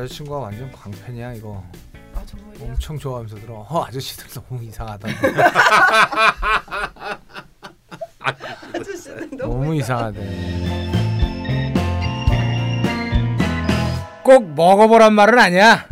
여자친구가 완전 광팬이야 이거. 아 정말요? 엄청 좋아하면서 들어. 어, 아저씨들 너무 이상하다. 아저씨는 너무 너무 이상하대. 꼭 먹어보란 말은 아니야.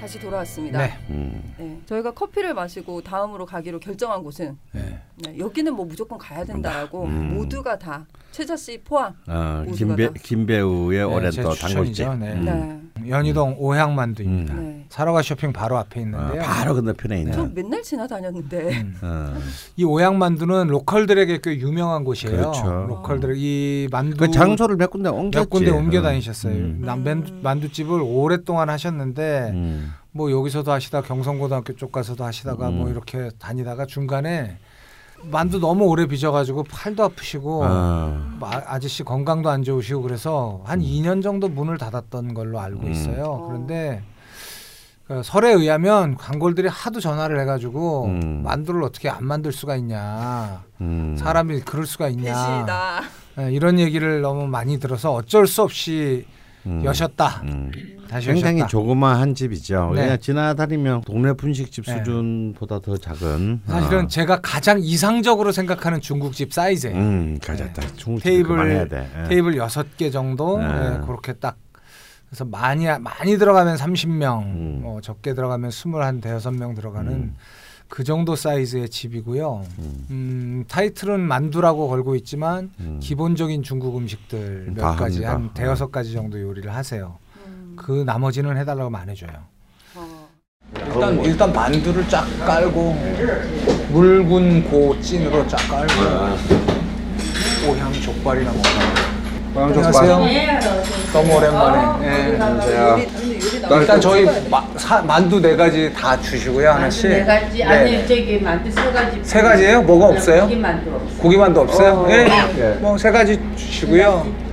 다시 돌아왔습니다. 네. 음. 네, 저희가 커피를 마시고 다음으로 가기로 결정한 곳은 네. 네, 여기는 뭐 무조건 가야 된다라고 음. 모두가 다 최자 씨 포함. 어, 김배 다. 김배우의 네, 오랜 제또 단골집. 네. 음. 네. 연희동 오향만두입니다. 네. 사러가 쇼핑 바로 앞에 어, 있는데요. 바로 건너편에 있는. 저 맨날 지나다녔는데 음. 어. 이 오향만두는 로컬들에게 꽤 유명한 곳이에요. 그렇죠. 로컬들 이 만두 그 장소를 몇 군데 옮겼지. 몇 군데 옮겨 어. 다니셨어요. 음. 남만두 만두집을 오랫동안 하셨는데 음. 뭐 여기서도 하시다 경성고등학교 쪽 가서도 하시다가 음. 뭐 이렇게 다니다가 중간에 만두 너무 오래 빚어가지고 팔도 아프시고 아- 아저씨 건강도 안 좋으시고 그래서 한 음. 2년 정도 문을 닫았던 걸로 알고 음. 있어요. 어. 그런데 그 설에 의하면 관골들이 하도 전화를 해가지고 음. 만두를 어떻게 안 만들 수가 있냐, 음. 사람이 그럴 수가 있냐. 예, 이런 얘기를 너무 많이 들어서 어쩔 수 없이 음. 여셨다. 음. 다시 굉장히 여셨다. 조그마한 집이죠. 네. 그냥 지나다니면 동네 분식집 네. 수준보다 더 작은. 사실은 어. 제가 가장 이상적으로 생각하는 중국집 사이즈예요. 음, 가졌다. 중국집 테이블. 예. 테이블 여섯 개 정도 네. 예, 그렇게 딱 그래서 많이 많이 들어가면 30명, 음. 뭐 적게 들어가면 21 대여섯 명 들어가는 음. 그 정도 사이즈의 집이고요. 음. 음, 타이틀은 만두라고 걸고 있지만 음. 기본적인 중국 음식들 몇다 가지 합니다. 한 대여섯 가지 정도 요리를 하세요. 음. 그 나머지는 해달라고 안 해줘요. 어. 일단 일단 만두를 쫙 깔고 묽은 고 찐으로 쫙 깔고 오향 족발이나 먹어요. 안녕하세요. 너무 오랜만에. 근데 요리 나오는 일단 거 저희. 마, 사, 만두 네 가지 다 주시고요 하나씩. 네 가지 네. 아니 저기 만두 세 가지 세 가지예요? 뭐가 없어요? 고기 만두 없어. 고기 만두 없어요? 어. 예. 예. 뭐세 가지 주시고요.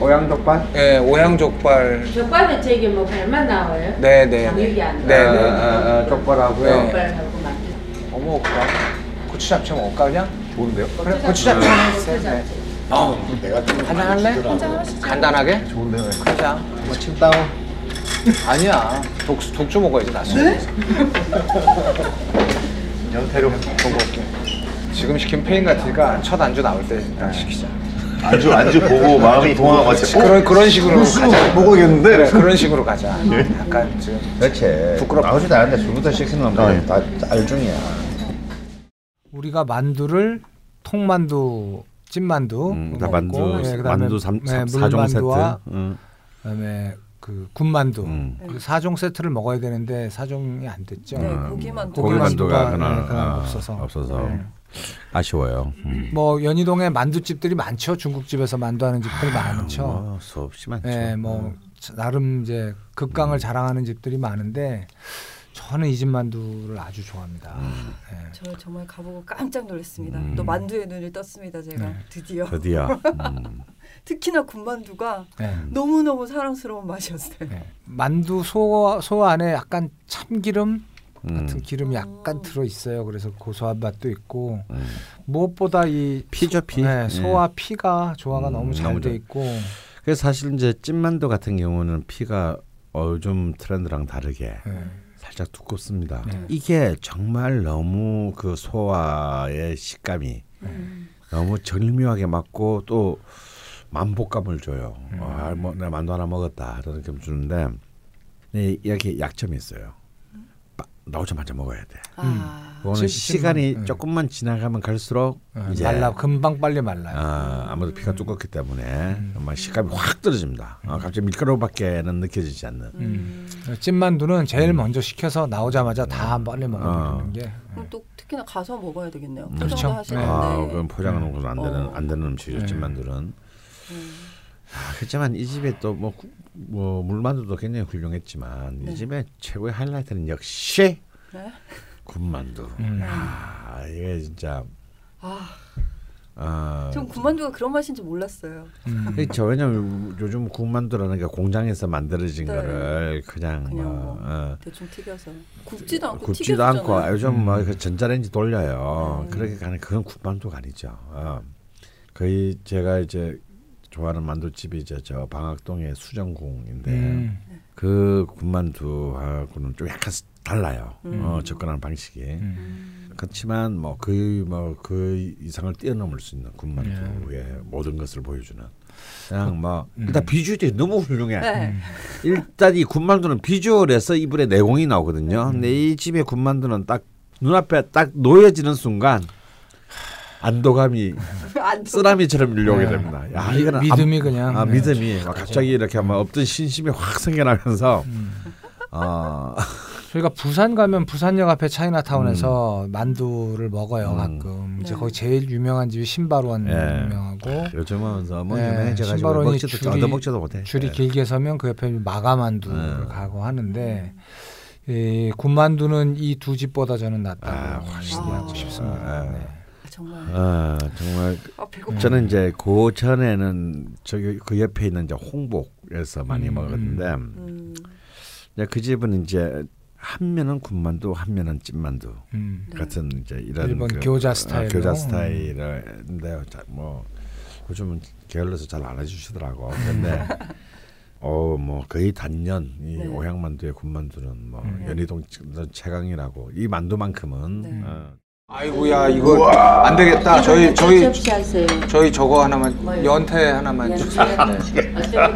오향 족발? 예, 오향 족발. 족발은 저기 뭐 발만 나와요? 네, 네. 여기 네, 안 네. 나와요. 네. 족발하고요. 네. 족발하고 만두. 뭐 먹을까? 고추 잡채 먹을까 그냥? 좋은데요? 그래, 고추 잡채 하나 해주세요. 네. 어, 내가 좀 한잔 할래? 간단하게? 좋은데요. 하자. 뭐 침다운. 아니야. 독, 독주 먹어야지 나 네? 연태료 먹어 볼게. 지금 시킨 페인 같으니까 첫 안주 나올 때 딱 시키자. 안주 안주 보고 마음이 동화가 맞지. 그런 그런 식으로 가자. 먹어야겠는데. 그래, 그런 식으로 가자. 약간 지금 그렇지. 부끄럽다. 나오지도 않는데 술부터 시키는 놈들 다 알중이야. 우리가 만두를 통만두, 찐만두 음, 다 먹고, 만두, 예, 그다음에 만두 삼, 네, 삼 사종 세트. 물만두와 응. 그다음에 그 군만두 음. 그 사종 세트를 먹어야 되는데 사종이 안 됐죠. 네, 음, 고기만 고기 고기 만두가 만두가 그날, 네, 그날 아, 없어서. 없어서 네. 아쉬워요. 음. 뭐 연희동에 만두집들이 많죠. 중국집에서 만두하는 집들이 많죠. 뭐 수없이 많죠. 네, 뭐 나름 이제 극강을 자랑하는 집들이 많은데 저는 이 집 만두를 아주 좋아합니다. 네. 저 정말 가보고 깜짝 놀랐습니다. 음. 또 만두에 눈을 떴습니다. 제가 네. 드디어. 드디어. 음. 특히나 군만두가 네. 너무 너무 사랑스러운 맛이었어요. 네. 만두 소, 소 안에 약간 참기름 같은 음. 기름이 약간 음. 들어 있어요. 그래서 고소한 맛도 있고 음. 무엇보다 이 피죠 피. 네, 소와 예. 피가 조화가 음, 너무 잘돼 좋- 있고 그래서 사실 이제 찐만두 같은 경우는 피가 어, 요즘 트렌드랑 다르게 네. 살짝 두껍습니다. 네. 이게 정말 너무 그 소화의 식감이 음. 너무 절묘하게 맞고 또 만복감을 줘요. 음. 아, 뭐 내가 만두 하나 먹었다 이런 느낌 주는데 네, 여기 약점이 있어요. 빠- 나오자마자 먹어야 돼. 아, 그거는 찐- 시간이 네. 조금만 지나가면 갈수록 어, 이제 말라 금방 빨리 말라요. 아, 아무래도 피가 두껍기 때문에 음. 정말 식감이 확 떨어집니다. 아, 갑자기 밀가루밖에는 느껴지지 않는. 음. 찐만두는 제일 음. 먼저 시켜서 나오자마자 다 빨리 먹어버리는 어. 게 그럼 또 특히나 가서 먹어야 되겠네요. 그렇죠. 포장도 하시는데. 아, 그럼 포장하는 것은 안 되는 어. 안 되는 음식이죠. 네. 찐만두는. 음. 아, 그렇지만 이 집에 또뭐 뭐 물만두도 굉장히 훌륭했지만 네. 이 집의 최고의 하이라이트는 역시 네? 군만두. 음. 아, 이게 진짜 아, 아, 전 군만두가 그런 맛인지 몰랐어요. 음. 그렇죠. 왜냐면 요즘 군만두라는 게 공장에서 만들어진 네. 거를 그냥, 그냥 뭐, 뭐 어, 대충 튀겨서 굽지도 않고 굽지도 않고. 요즘 음. 뭐그 전자레인지 돌려요. 음. 그렇게 가는 그건 군만두가 아니죠. 어. 거의 제가 이제 좋아하는 만두집이 이제 저 방학동의 수정궁인데 음. 그 군만두하고는 좀 약간 달라요. 음. 어, 접근하는 방식이. 음. 그렇지만 뭐 그 뭐 그 이상을 뛰어넘을 수 있는 군만두의 네. 모든 것을 보여주는 그냥 뭐 음. 일단 비주얼이 너무 훌륭해. 네. 일단 이 군만두는 비주얼에서 이불에 내공이 나오거든요. 음. 근데 이 집의 군만두는 딱 눈앞에 딱 놓여지는 순간 안도감이 쓰나미처럼 밀려오게 네. 됩니다. 야 미- 이거는 믿음이 안- 그냥 아, 네. 믿음이 막 갑자기 이렇게 막 없던 신심이 확 생겨나면서 음. 어, 저희가 부산 가면 부산역 앞에 차이나타운에서 만두를 먹어요 음. 가끔. 이제 네. 거기 제일 유명한 집이 신바로원 예. 유명하고 요즘은 너무 네, 유명해져가지고 신발원이 먹지도 줄이- 얻어먹지도 못해. 줄이 예. 길게 서면 그 옆에 마가만두를 네. 가고 하는데 이 군만두는 이 두 집보다 저는 낫다고 아, 훨씬 낫죠. 싶습니다. 아. 네. 아, 정말. 아 정말 아. 저는 이제 그 전에는 저기 그 옆에 있는 이제 홍복에서 많이 음, 먹었는데 음. 이제 그 집은 이제 한 면은 군만두, 한 면은 찐만두 음. 네. 같은 이제 이런 일본 그, 교자 어, 스타일로. 교자 스타일인데 뭐 요즘은 게을러서 잘 안 해주시더라고. 근데 어뭐 거의 단연 이 네. 오향만두의 군만두는 뭐 음. 연희동 최강이라고 이 만두만큼은 네. 어, 아이고야 이거 안 되겠다. 저희 저희 접시 하세요. 저희 저거 하나만 뭐요? 연태 하나만 주세요.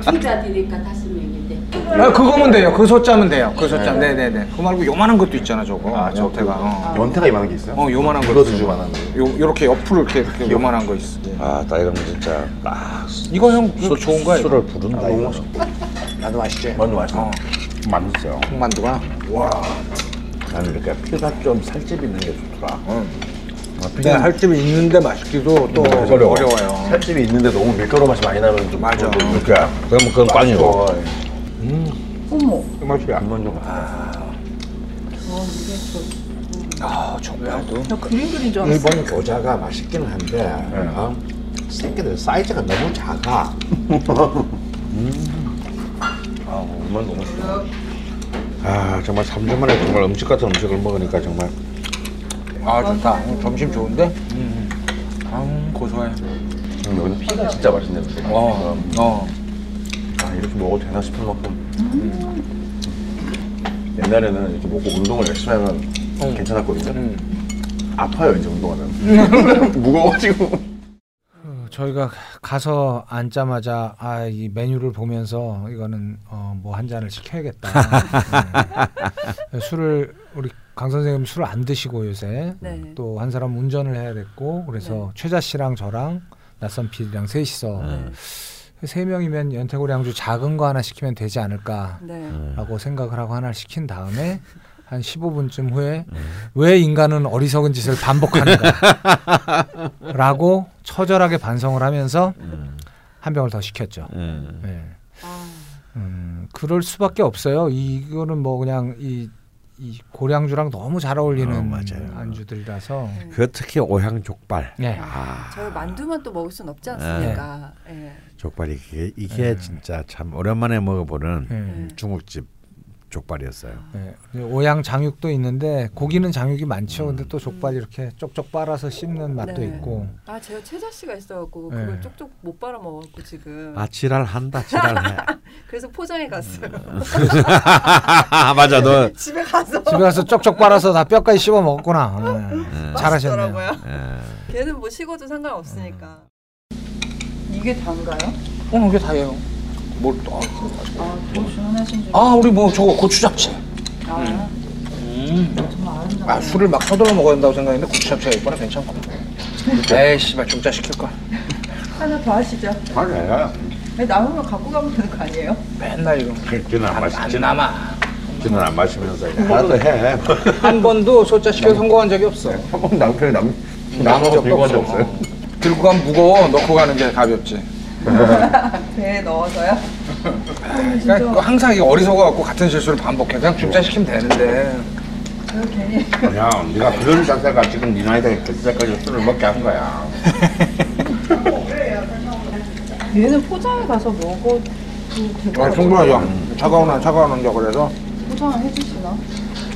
둘다 드니까 다섯 명인데. 아, 그거면 돼요. 그 소자면 돼요. 그 소자. 네, 네, 네. 그거 말고 요만한 것도 있잖아, 저거. 아, 저 연태가. 어. 연태가 이만한 게 있어요? 어, 요만한 거. 불어주지 만한 거. 요 요렇게 옆으로 이렇게, 이렇게 요만한 거 있어. 아 따이가 진짜 딱 이거 형 이거 좋은 거야. 이거. 술을 부른다 이거. 나도 맛있지. 만두 맛있어. 어. 맛있어요. 홍만두가. 나는 이렇게 피가 좀 살집 있는 게 좋더라. 근데 살집이 있는데 맛있기도 또 음, 어려워. 어려워요. 살집이 있는데 너무 밀가루 맛이 많이 나면 좀 맞아. 좀 이렇게 그러면 그건 꽝이고. 어, 어머. 그 맛이 안 안만 좀 같아. 아, 정말도. 나 그림 그린 줄 알았어. 일본 교자가 맛있기는 한데 어? 새끼들 사이즈가 너무 작아. 아, 안만 너무 맛있어. 아 정말 3주 만에 정말 음식 같은 음식을 먹으니까 정말 아, 좋다. 어, 점심 좋은데? 음. 아, 고소해. 여기는 피가 진짜 맛있네. 근데. 어, 어. 아, 이렇게 먹어도 되나 싶을 만큼. 옛날에는 이렇게 먹고 운동을 열심히 하면 음. 괜찮았거든요. 음. 아파요 이제 운동하면. 무거워지고. 어, 저희가 가서 앉자마자 아 이 메뉴를 보면서 이거는 어, 뭐 한 잔을 시켜야겠다. 네. 술을 우리 강 선생님 술을 안 드시고 요새 네. 또한 사람 운전을 해야 됐고 그래서 최자 씨랑 저랑 낯선 PD랑 셋이서 네. 세 명이면 연태고리 양주 작은 거 하나 시키면 되지 않을까라고 네. 생각을 하고 하나를 시킨 다음에 한 15분쯤 후에 왜 인간은 어리석은 짓을 반복하는가라고 처절하게 반성을 하면서 한 병을 더 시켰죠. 음. 네. 아, 음, 그럴 수밖에 없어요. 이거는 뭐 그냥 이, 이 고량주랑 너무 잘 어울리는 어, 맞아요. 안주들이라서. 그 특히 오향 족발. 네. 아 저희 만두만 또 먹을 순 없지 않습니까? 예. 족발이 이게, 이게 진짜 참 오랜만에 먹어보는 네. 중국집 족발이었어요. 네. 오양 장육도 있는데 고기는 장육이 많죠. 근데 또 족발 이렇게 쪽쪽 빨아서 씹는 맛도 네. 있고. 아 제가 최자 씨가 있어갖고 네. 그걸 쪽쪽 못 빨아 먹었고 지금. 아 지랄한다 지랄해. 그래서 포장해 갔어요. 맞아 너. 집에 가서. 집에 가서 쪽쪽 빨아서 다 뼈까지 씹어 먹었구나. 네. 잘하셨네요. 맛있더라고요. 예. 걔는 뭐 식어도 상관없으니까. 이게 단가요? 어, 이게 다예요. 뭘 또. 아, 아, 더 주문하신 줄. 아, 우리 뭐 저거 고추 잡채. 아, 음. 정말 아름다워. 아, 술을 막 서둘러 먹어야 된다고 생각했는데 고추 잡채가 이번에 괜찮고. 에이, 씨발 중짜 시킬 걸. 하나 더 하시죠. 맞아요. 왜 남으면 갖고 가면 되는 거 아니에요? 맨날 이거. 지는 안 안, 안 마시지. 남아. 지는 안 마시면서 더 해. 한 번도 소자 시켜 성공한 적이 없어. 한번 남편이 남 남은 남은 적도 없어. 어. 들고 가면 무거워. 넣고 가는 게 가볍지. 배에 넣어서요? 그러니까 항상 이게 어리석어갖고 같은 실수를 반복해. 그냥 중짜 시키면 되는데. 그거 괜히. 그냥 네가 그런 자세가 지금 네 나이 될 때까지 술을 먹게 한 거야. 얘는 포장해 가서 먹어도 되고. 아, 충분하죠. 차가운 차가운 원자 그래서. 포장을 해주시나?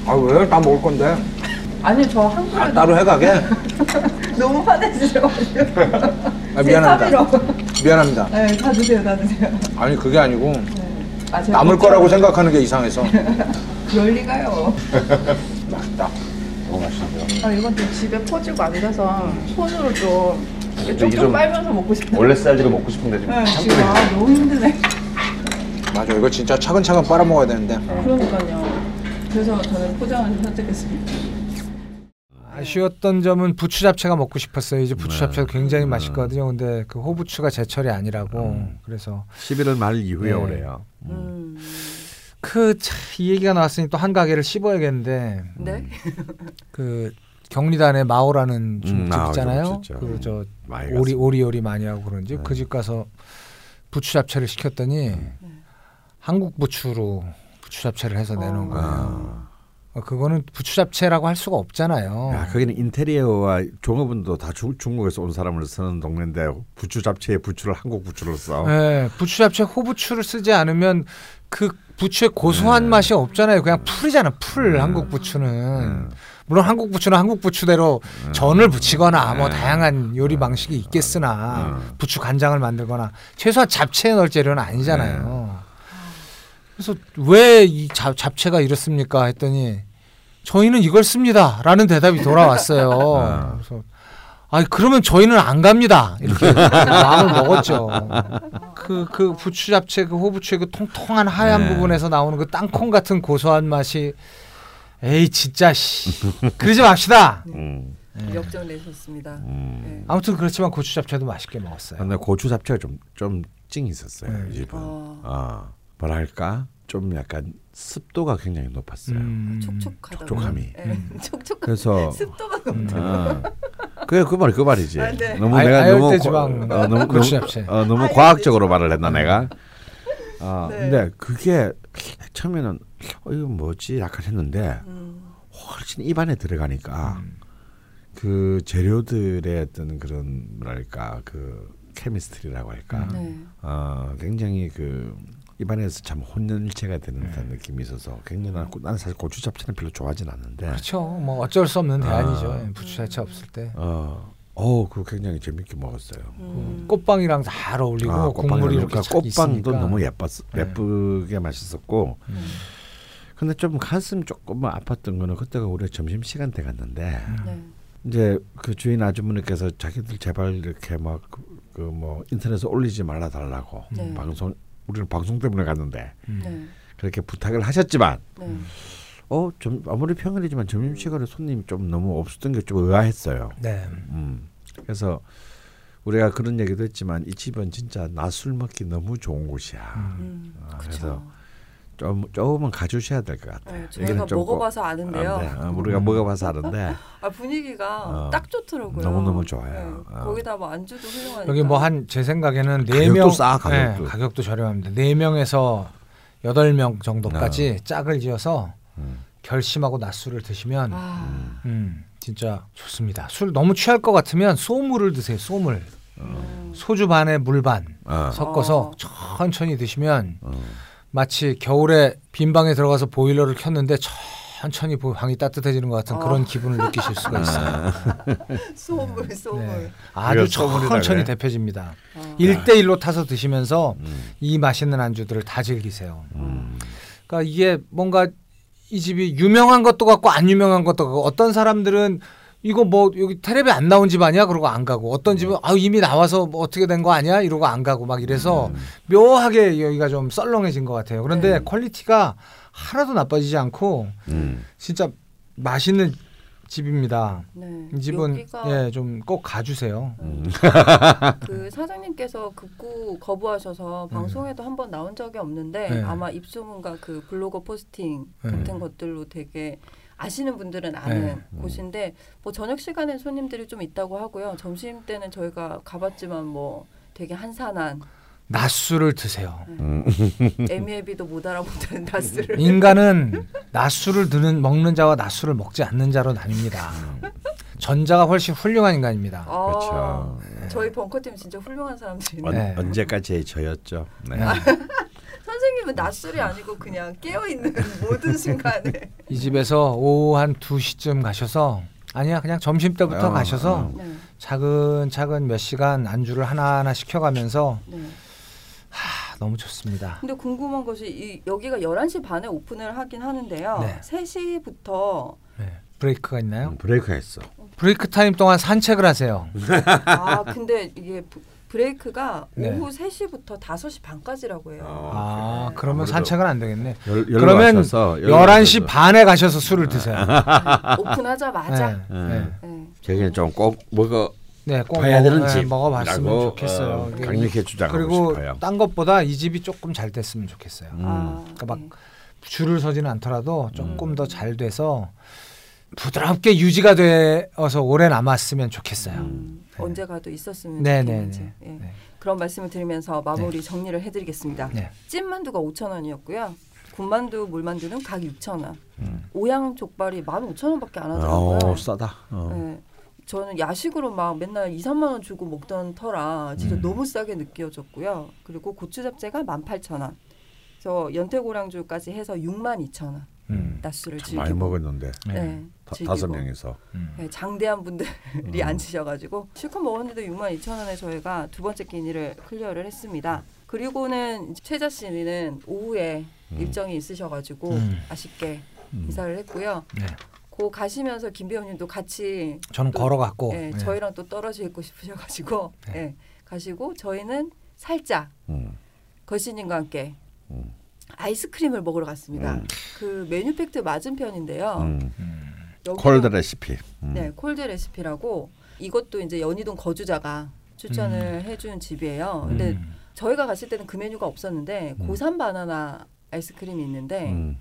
아 왜? 다 먹을 건데. 아니 저 한국에 아, 따로 해가게. 너무 화내시죠. 아, 미안합니다. 미안합니다. 네, 다 드세요, 다 드세요. 아니 그게 아니고 아, 제가 남을 걱정- 거라고 생각하는 게 이상해서 그럴 리가요. 맛있다. 너무 맛있는데요. 아, 이건 좀 집에 퍼지고 안 돼서 손으로 좀 이렇게 이게 쪽쪽 좀 빨면서 먹고 싶어요. 원래 쌀대로 먹고 싶은데 지금 네, 지금 아, 너무 힘드네. 맞아 이거 진짜 차근차근 빨아 먹어야 되는데 그러니까요. 그래서 저는 포장을 선택했습니다. 아쉬웠던 점은 부추 잡채가 먹고 싶었어요. 이제 부추 네. 잡채가 굉장히 맛있거든요. 근데 그 호부추가 제철이 아니라고 그래서 11월 말 이후에 네. 오래요. 음. 음. 그이 얘기가 나왔으니 또 한 가게를 씹어야겠는데 네? 그 경리단의 마오라는 음, 중집 아, 있잖아요. 진짜. 그저 오리. 오리 요리 많이 하고 그런 집. 네. 그집 가서 부추 잡채를 시켰더니 음. 한국 부추로 부추 잡채를 해서 내놓은 어. 거예요. 아. 어, 그거는 부추 잡채라고 할 수가 없잖아요. 야, 거기는 인테리어와 종업원도 다 중, 중국에서 온 사람을 쓰는 동네인데 부추 잡채에 부추를 한국 부추를 써. 네, 부추 잡채 호부추를 쓰지 않으면 그 부추의 고소한 네. 맛이 없잖아요. 그냥 풀이잖아, 풀. 한국 부추는. 음. 물론 한국 부추는 한국 부추대로 전을 부치거나 뭐 네. 다양한 요리 방식이 있겠으나 음. 부추 간장을 만들거나 최소한 잡채에 넣을 재료는 아니잖아요. 그래서 왜 이 잡채가 이렇습니까 했더니 저희는 이걸 씁니다라는 대답이 돌아왔어요. 아. 그래서 아 그러면 저희는 안 갑니다. 이렇게 마음을 먹었죠. 그그 부추 잡채 그 호부추의 그 통통한 하얀 네. 부분에서 나오는 그 땅콩 같은 고소한 맛이 에이 진짜 씨 그러지 맙시다. 음, 역정 내셨습니다. 음. 네. 아무튼 그렇지만 고추 잡채도 맛있게 먹었어요. 근데 고추 잡채가 좀좀 찡 있었어요. 네. 이 집은. 어. 아, 뭐랄까 좀 약간 습도가 굉장히 높았어요. 음. 촉촉하다. 촉촉함이. 네. 촉촉한 그래서 습도가 음. 어, 그게 그 말이 그 말이지. 아, 네. 너무 아이- 내가 너무 지방 고- 어, 너무 잡채. 어, 너무 아열대 과학적으로 말을 했나 내가. 아 네. 근데 그게 처음에는 어, 이거 뭐지 약간 했는데 음. 훨씬 입안에 들어가니까 음. 그 재료들의 어떤 그런 뭐랄까 그 케미스트리라고 할까 네. 어, 굉장히 그 입안에서 참 혼연일체가 되는 네. 듯한 느낌이 있어서 굉장히 나는, 고- 나는 사실 고추 잡채는 별로 좋아하진 않는데 그렇죠. 뭐 어쩔 수 없는 대안이죠. 아. 부추 잡채 없을 때. 어, 어, 그거 굉장히 재밌게 먹었어요. 음. 꽃빵이랑 잘 어울리고 아, 국물이 이렇게 그러니까 착 꽃빵도 있으니까. 너무 예뻤 네. 예쁘게 맛있었고 음. 근데 좀 가슴 조금만 아팠던 거는 그때가 우리 점심 시간 때 갔는데 네. 이제 그 주인 아주머니께서 자기들 제발 이렇게 막 그뭐 인터넷에 올리지 말아 달라고 네. 방송 우리는 방송 때문에 갔는데 음. 네. 그렇게 부탁을 하셨지만 네. 어 좀 아무리 평일이지만 점심 시간에 손님이 좀 너무 없었던 게 좀 의아했어요. 네. 음. 그래서 우리가 그런 얘기도 했지만 이 집은 진짜 낮술 먹기 너무 좋은 곳이야. 음. 아, 그쵸. 그래서 좀 조금은 가주셔야 될 것 같아요. 네, 저희가 좀 먹어봐서 꼭- 아는데요. 아, 네. 어, 우리가 먹어봐서 아는데 아 분위기가 어, 딱 좋더라고요. 너무 너무 좋아요. 네, 어. 거기다 뭐 안주도 훌륭하니까. 여기 뭐 한 제 생각에는 네 가격도 명 싸, 가격도. 네, 가격도 저렴합니다. 네 명에서 여덟 명 정도까지 짝을 지어서 음. 결심하고 낮술을 드시면 아, 음, 진짜 좋습니다. 술 너무 취할 것 같으면 소물을 드세요. 소물. 음. 소주 반에 물반 어. 섞어서 어. 천천히 드시면 어. 마치 겨울에 빈 방에 들어가서 보일러를 켰는데 천천히 보- 방이 따뜻해지는 것 같은 아. 그런 기분을 느끼실 수가 있어요. 소물 소물. 네. 아주 그게 소물이다 천천히 그래? 데펴집니다. 어. 일 1대1로 타서 드시면서 음. 이 맛있는 안주들을 다 즐기세요. 음. 그러니까 이게 뭔가 이 집이 유명한 것도 같고 안 유명한 것도 같고 어떤 사람들은 이거 뭐 여기 텔레비 안 나온 집 아니야 그러고 안 가고 어떤 집은 아 이미 나와서 뭐 어떻게 된 거 아니야 이러고 안 가고 막 이래서 묘하게 여기가 좀 썰렁해진 것 같아요. 그런데 네. quality가 하나도 나빠지지 않고 음. 진짜 맛있는 집입니다. 네. 이 집은 예 좀 꼭 가주세요. 그 사장님께서 극구 거부하셔서 방송에도 한번 나온 적이 없는데 네. 아마 입소문과 그 블로거 포스팅 네. 같은 것들로 되게 아시는 분들은 아는 네. 곳인데 뭐 저녁 시간에 손님들이 좀 있다고 하고요. 점심 때는 저희가 가봤지만 뭐 되게 한산한 낮술을 드세요. 음. 에미에비도 못 알아보는 다스를 인간은 낮술을 드는 먹는 자와 낮술을 먹지 않는 자로 나뉩니다. 전자가 훨씬 훌륭한 인간입니다. 아, 그렇죠. 저희 벙커팀 진짜 훌륭한 사람들이네. 언, 네. 언제까지 저였죠. 네. 네. 선생님은 낮술이 아니고 그냥 깨어 있는 모든 순간에 이 집에서 오후 한 2시쯤 가셔서 아니야 그냥 점심 때부터 어, 가셔서 어. 네. 차근차근 몇 시간 안주를 하나하나 시켜가면서 네. 하, 너무 좋습니다. 근데 궁금한 것이 이, 여기가 11시 반에 오픈을 하긴 하는데요. 네. 3시부터 네. break가 있나요? 음, 브레이크 했어. break time 동안 산책을 하세요. 아 근데 이게 브- break가 네. 오후 3시부터 5시 반까지라고 해요. 아, 네. 그러면 산책은 안 되겠네. 열, 그러면 가셔서 열로 11시 가셔서. 반에 가셔서 술을 드세요. 오픈하자마자. 네. 네. 네. 네. 저기는 좀꼭 먹어 네, 꼭 봐야 먹어, 되는 네, 집 먹어봤으면 좋겠어요. 어, 강력히 주장하고 그리고 싶어요. 딴 것보다 이 집이 조금 잘 됐으면 좋겠어요. 음. 아, 그러니까 막 네. 줄을 서지는 않더라도 조금 음. 더잘 돼서 부드럽게 유지가 되어서 오래 남았으면 좋겠어요. 음, 언제 가도 있었으면 네, 좋겠는지. 네, 예. 네. 그런 말씀을 드리면서 마무리 정리를 해드리겠습니다. 네. 찐만두가 5천 원이었고요. 군만두, 물만두는 각 6천 원. 음. 오향 족발이 15,000원밖에 안 하더라고요. 어, 싸다. 어. 네. 저는 야식으로 막 맨날 2, 3만 원 주고 먹던 터라 진짜 음. 너무 싸게 느껴졌고요. 그리고 고추 잡채가 18,000원. 저 연태고량주까지 해서 62,000원. 음. 낮술을 참 많이 즐기고. 먹었는데 네. 네. 다. 다섯 명이서. 음. 네, 장대한 분들이 음. 앉으셔가지고 실컷 먹었는데 6만 2천 원에 저희가 두 번째 끼니를 clear를 했습니다. 그리고는 최자 씨는 오후에 음. 일정이 있으셔가지고 음. 아쉽게 음. 인사를 했고요. 네. 고 가시면서 김 배우님도 같이 저는 또- 걸어갔고 예, 네. 저희랑 또 떨어져 있고 싶으셔가지고 네. 예, 가시고 저희는 살짝 음. 거시님과 함께 음. 아이스크림을 먹으러 갔습니다. 음. 그 매뉴팩트 맞은편인데요. 음. 음. 콜드 레시피. 음. 네, 콜드 레시피라고 이것도 이제 연희동 거주자가 추천을 해준 집이에요. 근데 음. 저희가 갔을 때는 그 메뉴가 없었는데 음. 고산 바나나 아이스크림이 있는데 음.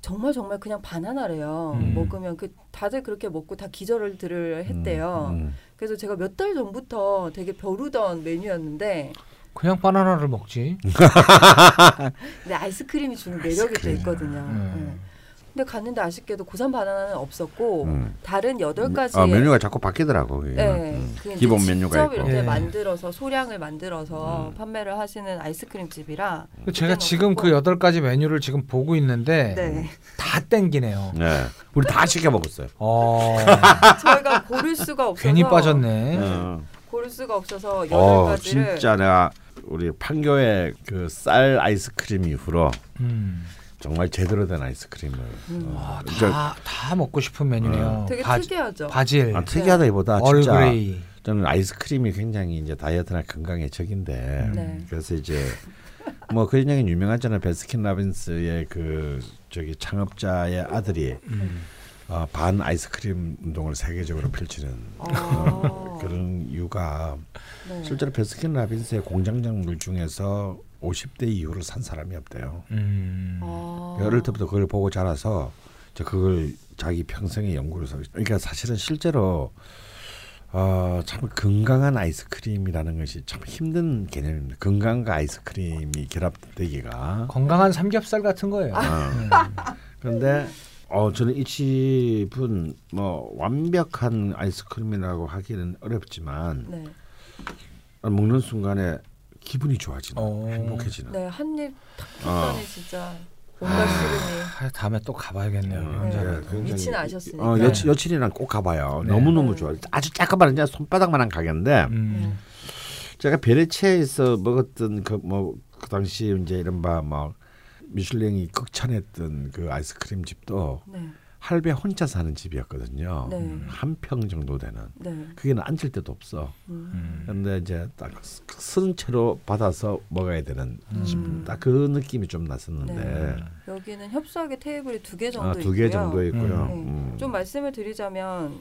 정말 정말 그냥 바나나래요. 음. 먹으면 그 다들 그렇게 먹고 다 기절을 들을 했대요. 음. 그래서 제가 몇 달 전부터 되게 벼르던 메뉴였는데 그냥 바나나를 먹지. 근데 아이스크림이 주는 매력이 또. 있거든요. 음. 네. 근데 갔는데 아쉽게도 고산 바나나는 없었고 음. 다른 여덟 가지 아, 메뉴가 자꾸 바뀌더라고. 네, 음. 그 기본 메뉴가 직접 있고. 이렇게 네. 만들어서 소량을 만들어서 음. 판매를 하시는 아이스크림 집이라 제가 그때는 지금. 그 여덟 가지 메뉴를 지금 보고 있는데 네 다 땡기네요. 네. 우리 다 시켜 먹었어요. 어, 저희가 고를 수가 없어서 괜히 빠졌네. 어. 고를 수가 없어서 여덟 어, 가지를 진짜 내가 우리 판교의 그 쌀 아이스크림 이후로 음. 정말 제대로 된 아이스크림을 음. 어, 진짜 다, 다 먹고 싶은 메뉴네요. 되게 바, 특이하죠. 바질, 아, 특이하다기보다 진짜 얼그레이. 저는 아이스크림이 굉장히 이제 다이어트나 건강에 적인데 네. 그래서 이제 뭐 그런 얘기 유명하잖아요 베스킨 라빈스의 그 저기 창업자의 아들이 음. 어, 반 아이스크림 운동을 세계적으로 펼치는 아. 그런 이유가 네. 실제로 베스킨 라빈스의 공장장물 중에서 50대 이후로 산 사람이 없대요. 음. 아. 어릴 때부터 그걸 보고 자라서 저 그걸 자기 평생의 연구를 서 그러니까 사실은 실제로 어, 참 건강한 아이스크림이라는 것이 참 힘든 개념입니다. 건강과 아이스크림이 결합되기가. 건강한 삼겹살 같은 거예요. 어. 음. 그런데 어 저는 이 집은 뭐 완벽한 아이스크림이라고 하기는 어렵지만 네. 먹는 순간에 기분이 좋아지는 어. 행복해지는. 네, 한입 탁 어. 진짜 온갖 시름이 아, 다음에 또 가봐야겠네요. 음, 네. 위치는 아셨으니까. 어, 여친, 여친이랑 꼭 가봐요. 네. 너무 너무 네. 좋아. 아주 조그만 이제 손바닥만한 가게인데 음. 제가 베네치아에서 먹었던 그 뭐 그 당시 이제 이른바 뭐 미슐랭이 극찬했던 그 아이스크림 집도 네. 할배 혼자 사는 집이었거든요. 네. 한평 정도 되는. 네. 그게는 앉을 데도 없어. 음. 음. 근데 이제 딱 쓴 채로 받아서 먹어야 되는 음. 집. 딱그 느낌이 좀 났었는데 네. 여기는 협소하게 테이블이 두 개 정도 아, 두개 있고요. 정도 있고요. 네. 음. 좀 말씀을 드리자면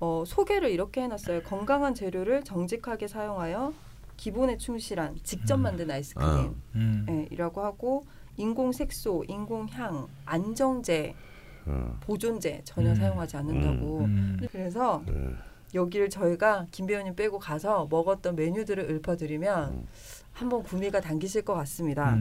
어, 소개를 이렇게 해놨어요. 건강한 재료를 정직하게 사용하여 기본에 충실한 직접 만든 아이스크림 어. 음. 예, 이라고 하고 인공 색소, 인공 향, 안정제, 어. 보존제 전혀 음. 사용하지 않는다고. 음. 그래서 네. 여기를 저희가 김 배우님 빼고 가서 먹었던 메뉴들을 읊어드리면 음. 한번 구미가 당기실 것 같습니다.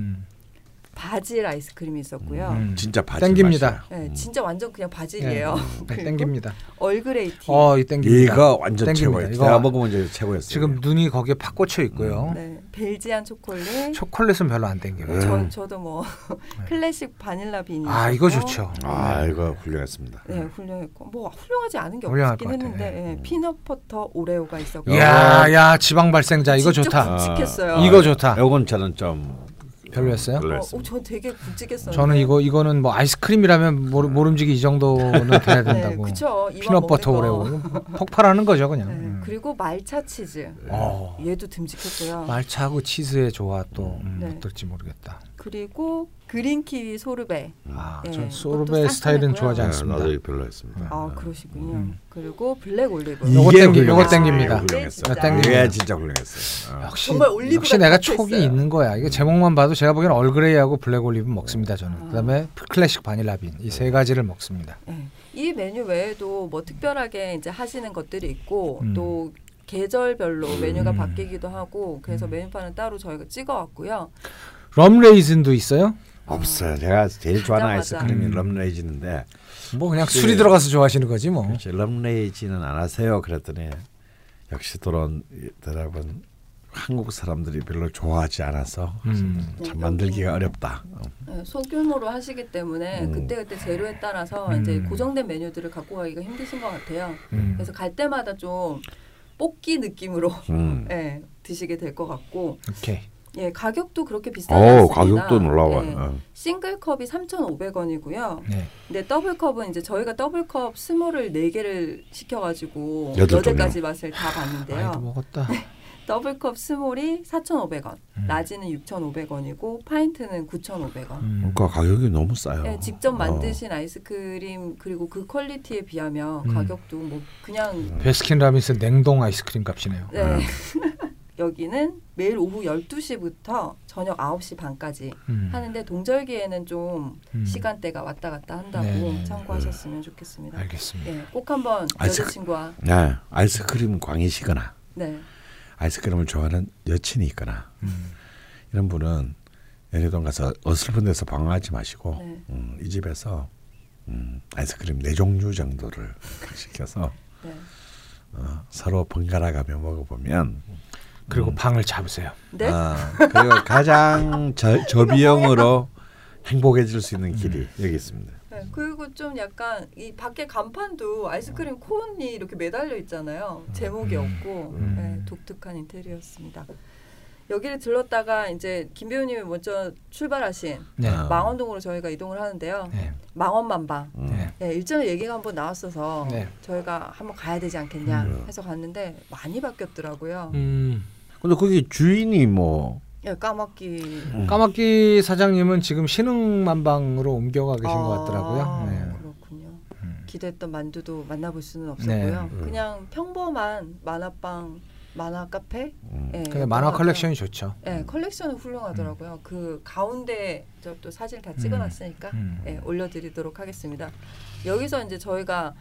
음. 바질 아이스크림이 있었고요. 음. 진짜 바질 땡깁니다. 맛이야. 네, 진짜 완전 그냥 바질이에요. 네, 그리고 땡깁니다. 얼그레이 티. 어, 이 땡깁니다. 이거 완전 땡깁니다. 최고예요. 이거 제가 먹어본 적에 최고였어요. 지금 눈이 거기에 팍 꽂혀 있고요. 네, Belgian 초콜릿. 초콜릿은 별로 안 땡겨요. 음. 저 저도 뭐 classic vanilla bean이. 아, 이거 좋죠. 아 이거 훌륭했습니다. 네, 훌륭했고 뭐 훌륭하지 않은 게 없긴. 했는데 네. 예, peanut butter 오레오가 있었고. 야, 야, 지방 발생자 이거 좋다. 굵직했어요. 이거 좋다. 이건 저는 좀 별로였어요? 어. 어, 저 되게 굵직했어요. 저는 이거 이거는 뭐 아이스크림이라면 모르, 모름지기 이 정도는 돼야 네, 된다고. 그쵸. 이왕 peanut butter 먹는 오레오 폭발하는 거죠 그냥. 네, 음. 그리고 말차 치즈. 어. 얘도 듬직했고요. 말차하고 치즈의 조화 또 음, 네. 어떨지 모르겠다. 그리고 green kiwi sorbet. 아, 네, 전 그것도 소르베 스타일은. 좋아하지 네, 않습니다. 나도 별로였습니다. 아 그러시군요. 음. 그리고 black olive. 이- 요거 이게 땡기, 요거. 땡깁니다. 네, 땡깁니다. 진짜 훌륭했어요. 어. 역시 역시 내가 촉이 있어요. 있는 거야. 이게 제목만 봐도 제가 보기엔 Earl Grey하고 black olive 먹습니다 저는. 아. 그다음에 classic vanilla bean 이 세 가지를 먹습니다. 네. 이 메뉴 외에도 뭐 특별하게 이제 하시는 것들이 있고 음. 또 계절별로 메뉴가 음. 바뀌기도 하고 그래서 메뉴판은 따로 저희가 찍어왔고요. 럼 레이즌도 있어요? 없어요. 제가 제일 좋아하는. 아이스크림이 음. 럼레이지인데 뭐 그냥 혹시- 술이 들어가서 좋아하시는 거지 뭐. 그렇지 럼레이지는 안 하세요. 그랬더니 역시 또는 여러분 한국 사람들이 별로 좋아하지 않아서 음. 참 만들기가 어렵다. 어. 네, 소규모로 하시기 때문에 음. 그때 그때 재료에 따라서 음. 이제 고정된 메뉴들을 갖고 가기가 힘드신 것 같아요. 음. 그래서 갈 때마다 좀 뽑기 느낌으로 음. 예, 드시게 될 것 같고 오케이. 예, 가격도 그렇게 비싸지 오 않습니다. 가격도 놀라워요. 예, 어. single cup이 3,500원이고요. 네. 근데 double cup은 이제 저희가 double cup small을 4개를 시켜 가지고 여덟 여덟 종이요? 가지 맛을 다 봤는데요. 많이도 먹었다. double cup small이 4,500원, 음. large는 6,500원이고 파인트는 9,500원. 음. 그러니까 가격이 너무 싸요. 네, 직접 어. 만드신 아이스크림 그리고 그 quality에 비하면 음. 가격도 뭐 그냥 베스킨 라빈스 냉동 아이스크림 값이네요. 네. 여기는 매일 오후 12시부터 저녁 9시 반까지 음. 하는데 동절기에는 좀 음. 시간대가 왔다 갔다 한다고 네. 참고하셨으면 좋겠습니다. 알겠습니다. 네, 꼭 한번 아이스크- 여자친구와 네, 아이스크림 광이시거나 네, 아이스크림을 좋아하는 여친이 있거나 음. 이런 분은 연희동 가서 어설픈 데서 방황하지 마시고 네. 음, 이 집에서 음, 아이스크림 네 종류 정도를 시켜서 네. 어, 서로 번갈아 가며 먹어보면 그리고 음. 방을 잡으세요. 네? 어, 그리고 가장 저, 저비용으로 행복해질 수 있는 길이 여기 있습니다. 네, 그리고 좀 약간 이 밖에 간판도 아이스크림 콘이 이렇게 매달려 있잖아요. 제목이 음. 없고 음. 네, 독특한 인테리어였습니다. 여기를 들렀다가 이제 김 배우님이 먼저 출발하신 네. 아. 망원동으로 저희가 이동을 하는데요. 네. 망원만방. 음. 네. 네, 일전에 얘기가 한번 나왔어서 네. 저희가 한번 가야 되지 않겠냐 음. 해서 갔는데 많이 바뀌었더라고요. 음. 근데 거기 주인이 뭐 예, 까먹기. 음. 까마귀 사장님은 지금 신흥만방으로 옮겨가 계신 아, 것 같더라고요. 네. 그렇군요. 음. 기대했던 만두도 만나볼 수는 없었고요. 네. 그냥 평범한 만화방, 만화 카페. 음. 예, 근데 만화 컬렉션이 좋죠. 예, 컬렉션은 훌륭하더라고요. 그 가운데 저 또 사진 다 찍어놨으니까 음. 예, 올려드리도록 하겠습니다. 여기서 이제 저희가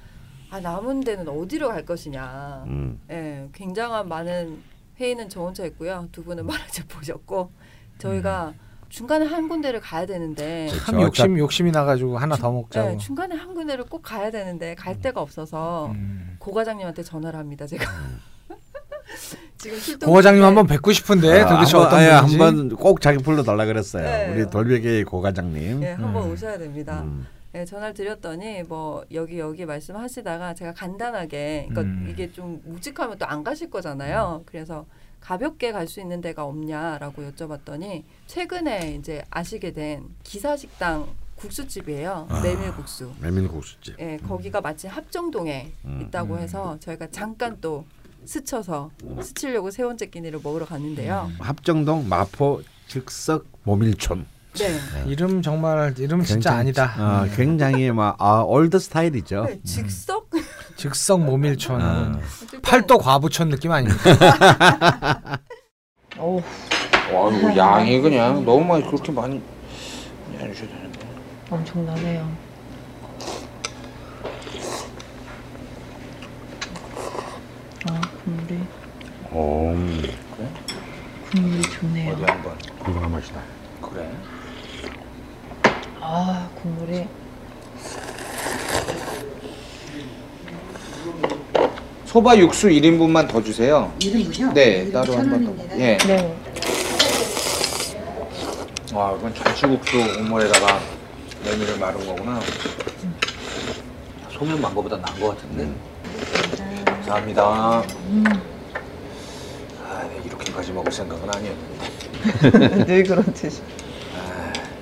아, 남은 데는 어디로 갈 것이냐. 음. 예, 굉장한 많은 회의는 저 혼자 했고요. 두 분은 만화책 보셨고 저희가 중간에 한 군데를 가야 되는데 참 그렇죠. 욕심 욕심이 나가지고 하나 더 먹자고. 예, 중간에 한 군데를 꼭 가야 되는데 갈 데가 없어서 음. 고 과장님한테 전화를 합니다. 제가 지금 출동 고 과장님 한번 뵙고 싶은데 아, 도대체 한번, 어떤 아예 분인지. 한번 꼭 자기 불러 달라 그랬어요. 네. 우리 돌베개의 고 과장님. 예, 한번 음. 오셔야 됩니다. 음. 예, 전화를 드렸더니 뭐 여기 여기 말씀하시다가 제가 간단하게 그러니까 음. 이게 좀 묵직하면 또 안 가실 거잖아요. 그래서 가볍게 갈 수 있는 데가 없냐라고 여쭤봤더니 최근에 이제 아시게 된 기사식당 국수집이에요. 아. 메밀국수. 메밀국수집. 예, 거기가 마침 합정동에 음. 있다고 음. 해서 저희가 잠깐 또 스쳐서 스치려고 세 번째 끼니를 먹으러 갔는데요. 합정동 마포 즉석 모밀촌. 네. 이름 정말 이름 진짜 아니다. 어, 굉장히 막 아, old style이죠. 네, 즉석 즉석 모밀촌. 아. 팔도 과부촌 느낌 아닙니까? 어우, 와 이거 양이 그냥 너무 많이 그렇게 많이 안 주셔야 되는데. 엄청나네요. 아 국물이 오, 국물이 좋네요. 어디 한번 훌륭한 맛이다. 그래. 아 국물이 소바 육수 1인분만 더 주세요. 1인분이요? 네, 따로 한 번 더. 예. 네. 와, 이건 전치국수 국물에다가 메뉴를 마른 거구나. 소면 만 거보다 나은 거 같은데. 감사합니다. 아, 네, 이렇게까지 먹을 생각은 아니었는데. 늘 그렇듯이.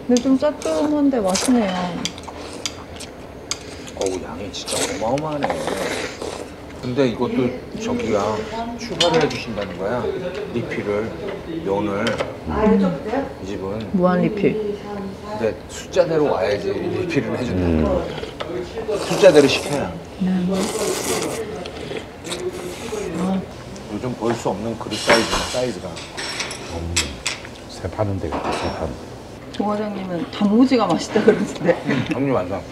근데 좀 짭조름한데 맛있네요. 어우, 양이 진짜 어마어마하네. 근데 이것도 저기가 추가를 해주신다는 거야. 리필을, 면을. 이 집은. 무한 리필. 근데 숫자대로 와야지 리필을 해준다는 거야. 숫자대로 시켜야. 요즘 볼 수 없는 그릇 사이즈, 사이즈가. 새 파는 데 같아 새 파는 조 과장님은 단무지가 맛있다 그러는데. 형님 완성.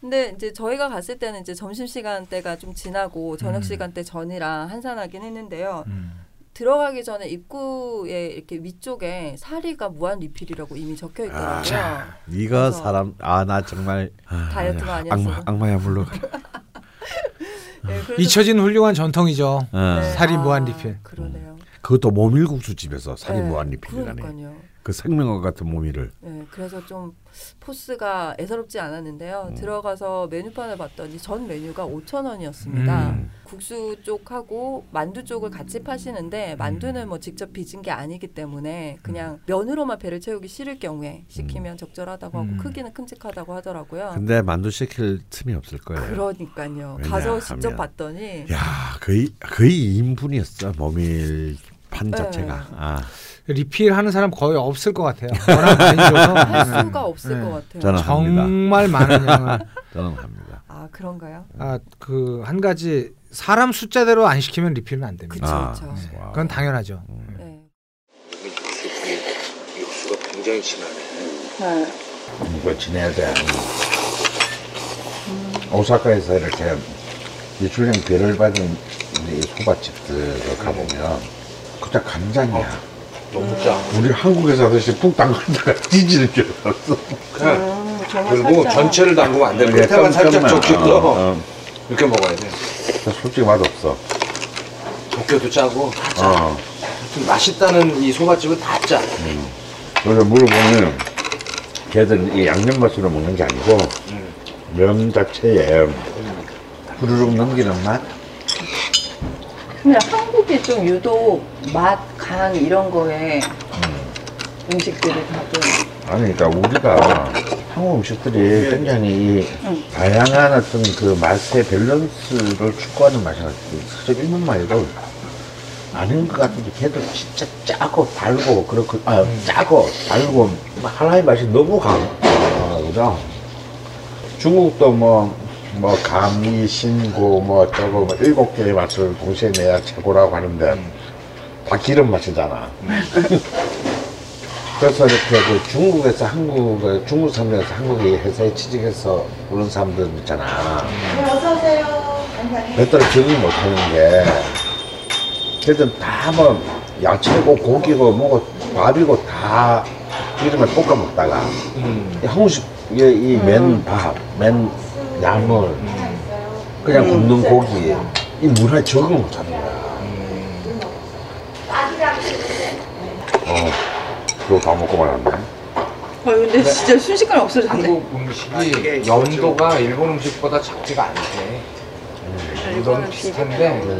근데 이제 저희가 갔을 때는 이제 점심 시간 때가 좀 지나고 저녁 음. 시간 때 전이라 한산하긴 했는데요. 음. 들어가기 전에 입구에 이렇게 위쪽에 사리가 무한 리필이라고 이미 적혀 있더라고요. 네가 그래서- 사람 아 나 정말 아, 다이어트가 악마 아니었어도. 악마야 물론 네, 그래서- 잊혀진 훌륭한 전통이죠. 어. 네. 사리 아, 무한 리필. 그러네요. 그것도 모밀국수 집에서 사리 네, 무한 리필이라네 그러니까요. 그 생명과 같은 모밀을 네, 그래서 좀 포스가 예사롭지 않았는데요. 음. 들어가서 메뉴판을 봤더니 전 메뉴가 5천 원이었습니다. 음. 국수 쪽하고 만두 쪽을 같이 파시는데 만두는 뭐 직접 빚은 게 아니기 때문에 그냥 면으로만 배를 채우기 싫을 경우에 시키면 적절하다고 하고 음. 크기는 큼직하다고 하더라고요. 근데 만두 시킬 틈이 없을 거예요 그러니까요. 가서 직접 봤더니 야 거의 거의 2인분이었어 모밀 판 네. 자체가 아 리필 하는 사람 거의 없을 것 같아요. 워낙 많이 줘서. 할 네. 수가 없을 네. 것 같아요. 저는 정말 많은 양을 저는 합니다 아 그런가요? 아그 한 가지 사람 숫자대로 안 시키면 리필은 안 됩니다. 그쵸 아, 그쵸. wow. 그건 당연하죠. 네. 육수가 굉장히 진하네. 네. 이거 지내야 돼 오사카에서 이렇게 미슐랭 별을 받은 이 소바집들 가보면 그냥 간장이야 너무 짜. 우리 한국에서 하듯이 푹 담그다가 뒤지는 줄 알았어 그냥 정말 그리고 살짝 전체를 담그면 안 돼. 이게 끝에만 살짝 깜깜한- 적혀서 어, 어. 이렇게 먹어야 돼. 솔직히 맛없어 적혀도 짜고 다 짜. 어. 좀 맛있다는 이 소바집은 다 짜. 그래서 물어보면 걔들 이 양념 맛으로 먹는 게 아니고 면 자체에 후루룩 넘기는 맛 근데 한국이 좀 유독 맛, 간 이런 거에 음식들이 다들 아니 그러니까 우리가 한국 음식들이 굉장히 이 다양한 어떤 그 맛의 밸런스를 추구하는 맛이 사실 일본만 해도 아닌 것 같은데 걔들 진짜 짜고 달고 그렇고 아 짜고 달고 막 하나의 맛이 너무 강하거든 중국도 뭐 뭐 감이 신고 뭐 저거 뭐 일곱 개의 맛을 동시에 내야 최고라고 하는데 다 기름 맛이잖아. 그래서 이렇게 그 중국에서 한국에 중국 사람들에서 한국에 회사에 취직해서 오는 사람들 있잖아. 몇 달을 적응 못하는 게 걔들 다뭐 야채고 고기고 뭐고 밥이고 다 기름에 볶아 먹다가 이 한국식의 이 맨 밥, 맨 나물, 그냥 굽는 고기 이 문화에 적응을 못하는 거야. 어, 그거 다 먹고 말았네. 아 근데 진짜 순식간에 없어졌네. 한국 음식이 연도가 일본 음식보다 작지가 않대. 연도는 비슷한데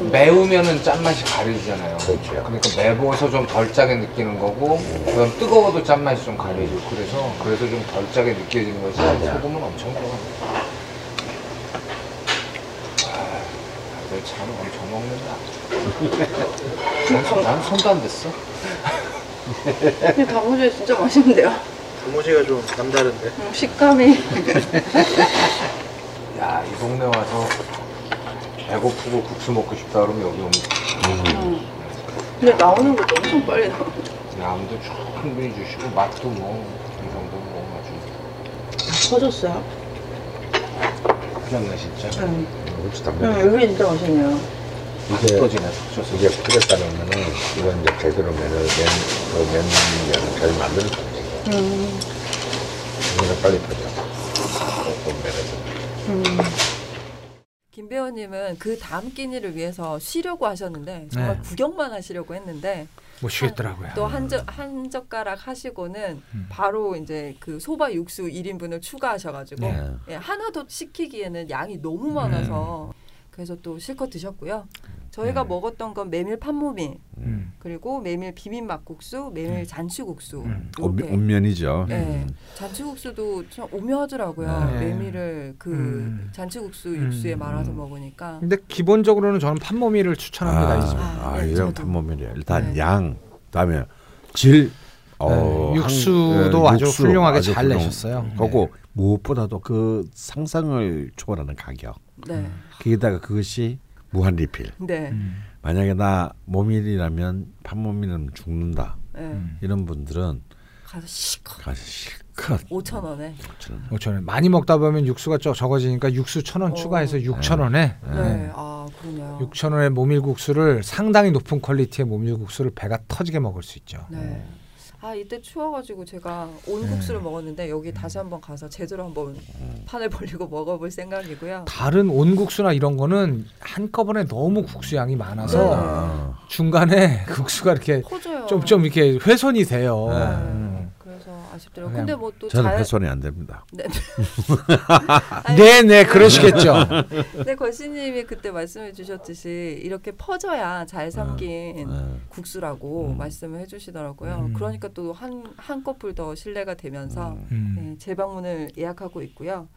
매우면은 짠맛이 가려지잖아요. 그렇죠. 그러니까 매워서 좀 덜 짜게 느끼는 거고, 그다음 뜨거워도 짠맛이 좀 가려지고 그래서 그래서 좀 덜 짜게 느껴지는 거지. 소금은 엄청 들어가. 다들 차는 엄청 먹는다. 난, 손, 난 손도 안 댔어. 근데 단무지 진짜 맛있는데요. 단무지가 좀 남다른데. 음, 식감이 야, 이 동네 와서 배고프고 국수 먹고 싶다 그러면 여기 오면 근데 나오는 것도 엄청 빨리 나와. 양도 충분히 주시고 맛도 뭐이 정도 뭐 아주 터졌어요. 그렇네 진짜. 그렇지, 담배. 음, 여기 진짜 맛있네요. 이게 터지네 섞여서. 이게 따르면은 이건 이제 제대로 면을 맨, 그 면을 잘 만드는 거지. 이거는 빨리 퍼져. 어떤 면에서. 김 배우님은 그 다음 끼니를 위해서 쉬려고 하셨는데 정말 네. 구경만 하시려고 했는데 못 쉬겠더라고요. 또한젓한 젓가락 하시고는 음. 바로 이제 그 소바 육수 1인분을 추가하셔가지고 네. 예, 하나 더 시키기에는 양이 너무 많아서 그래서 또 실컷 드셨고요. 저희가 네. 먹었던 건 메밀 판모밀 음. 그리고 메밀 비빔 막국수, 메밀 잔치국수 음. 온- 이렇게. 온면이죠. 네, 잔치국수도 참 오묘하더라고요. 네. 메밀을 그 음. 잔치국수 음. 육수에 말아서 먹으니까. 근데 기본적으로는 저는 판모밀을 추천합니다. 이 집. 아, 아, 네, 이런. 판모밀이에요. 일단 네. 양, 그다음에 질, 어, 네, 육수도 한- 아주 육수 훌륭하게 아주 잘 훌륭- 내셨어요. 그리고 무엇보다도 그 상상을 초월하는 가격. 네, 거기다가 그것이 무한 리필. 네, 음. 만약에 나 모밀이라면 판모밀은 죽는다. 네. 음. 이런 분들은 가서 시커 가서 실컷 5천 원에. 5천 원. 많이 먹다 보면 육수가 적- 적어지니까 육수 천원 어. 추가해서 6천 원에 네, 아 그러네요. 6천 원의 모밀국수를 상당히 높은 퀄리티의 모밀국수를 배가 터지게 먹을 수 있죠. 네. 아 이때 추워가지고 제가 온국수를 네. 먹었는데 여기 다시 한번 가서 제대로 한번 판을 벌리고 먹어볼 생각이고요. 다른 온국수나 이런 거는 한꺼번에 너무 국수 양이 많아서 아, 중간에 국수가 이렇게 커져요. 좀좀 이렇게 훼손이 돼요. 네. 음. 아쉽더라고요. 근데 뭐 또 저는 잘. 훼손이 안 됩니다. 네. 아니, 네, 네, 그러시겠죠. 네, 걸씨님이 그때 말씀해 주셨듯이 이렇게 퍼져야 잘 삼긴 네. 국수라고 음. 말씀을 해주시더라고요. 음. 그러니까 또 한 한꺼풀 더 신뢰가 되면서 음. 네, 재방문을 예약하고 있고요.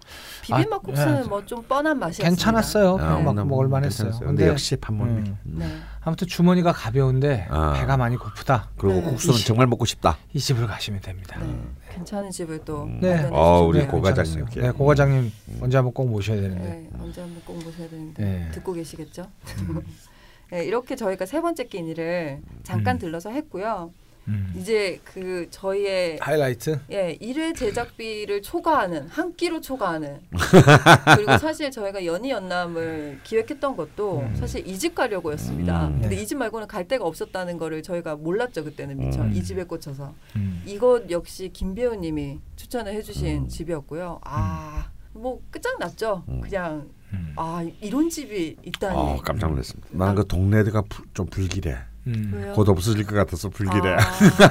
아, 비빔막국수는 네. 뭐좀 뻔한 맛이었습니다. 괜찮았어요. 아, 먹을 만했어요. 괜찮았어요. 근데 근데 역시. 음. 음. 네. 아무튼 주머니가 가벼운데 아. 배가 많이 고프다. 그리고 네. 국수는 정말 먹고 싶다. 이 집을 가시면 됩니다. 네. 괜찮은 집을 또 음. 네. 어, 우리 주셨네요. 고 과장님. 괜찮았어요. 네, 고 과장님 언제 한번 꼭 모셔야 되는데. 네, 언제 한번 꼭 모셔야 되는데 네. 듣고 계시겠죠? 음. 네, 이렇게 저희가 세 번째 끼니를 잠깐 음. 들러서 했고요. 음. 이제 그 저희의 하이라이트. 예, 1회 제작비를 초과하는 한 끼로 초과하는 그리고 사실 저희가 연희 연남을 기획했던 것도 음. 사실 이집 가려고였습니다. 음. 근데 네. 이집 말고는 갈 데가 없었다는 거를 저희가 몰랐죠 그때는 미처 음. 이 집에 꽂혀서 음. 이것 역시 김 배우님이 추천을 해주신 음. 집이었고요. 아, 뭐 끝장났죠. 음. 그냥 음. 아 이런 집이 있다니. 어, 깜짝 놀랐습니다. 나는 그 동네가 불- 좀 불길해. 음. 곧 없어질 것 같아서 불길해.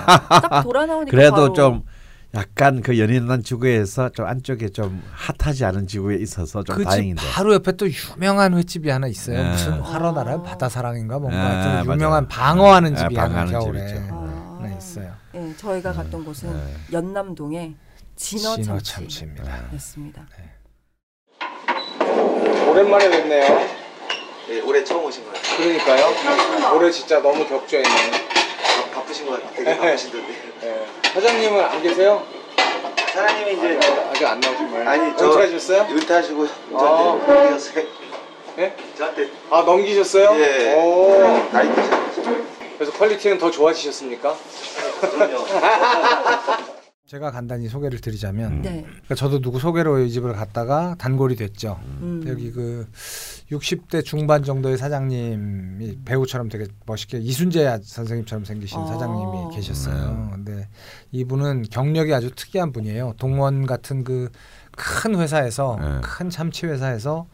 아, 딱 돌아 나오니까 그래도 바로 좀 약간 그 연인난 지구에서 좀 안쪽에 좀 핫하지 않은 지구에 있어서 좀그집 다행인데. 바로 옆에 또 유명한 횟집이 하나 있어요. 네. 무슨 화로나라 바다사랑인가 뭔가 네, 하여튼 맞아요. 유명한 방어하는 네, 집이 하나 방어하는 겨울에 집. 아. 하나 있어요. 예, 저희가 갔던 곳은 네. 연남동의 진어 진어 참치. 참치입니다. 였습니다. 오랜만에 뵙네요. 네, 올해 처음 오신 거예요. 그러니까요. 올해 진짜 너무 격조했네요. 바- 바쁘신 것 같아요. 되게 바쁘시던데. 네. 사장님은 안 계세요? 사장님이 이제 아직 안 나오신 거예요? 아니, 저- 은퇴하셨어요? 은퇴하시고 아. 저한테 넘기셨어요. 네? 저한테 아 넘기셨어요? 예. 오. 나이 드셨어요. 그래서 퀄리티는 더 좋아지셨습니까? 그럼요. 제가 간단히 소개를 드리자면 네. 그러니까 저도 누구 소개로 이 집을 갔다가 단골이 됐죠. 음. 여기 그 60대 중반 정도의 사장님이 배우처럼 되게 멋있게 이순재 선생님처럼 생기신 아. 사장님이 계셨어요. 근데 이분은 경력이 아주 특이한 분이에요. 동원 같은 그 큰 회사에서 네. 큰 참치 회사에서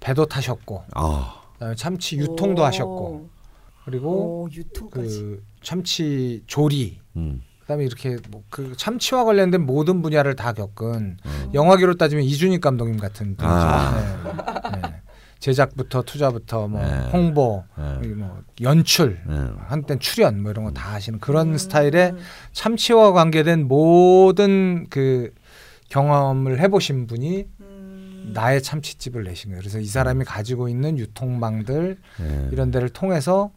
배도 타셨고 아, 그다음에 참치 유통도 오. 하셨고 그리고 오. 그 참치 조리 음. 그다음에 이렇게 뭐 그 참치와 관련된 모든 분야를 다 겪은 음. 영화계로 따지면 이준익 감독님 같은 분이죠. 아. 네. 네. 제작부터 투자부터 뭐 네. 홍보, 네. 뭐 연출, 네. 한땐 출연 뭐 이런 거 다 하시는 그런 음. 스타일의 참치와 관계된 모든 그 경험을 해보신 분이 음. 나의 참치집을 내신 거예요. 그래서 이 사람이 가지고 있는 유통망들 네. 이런 데를 통해서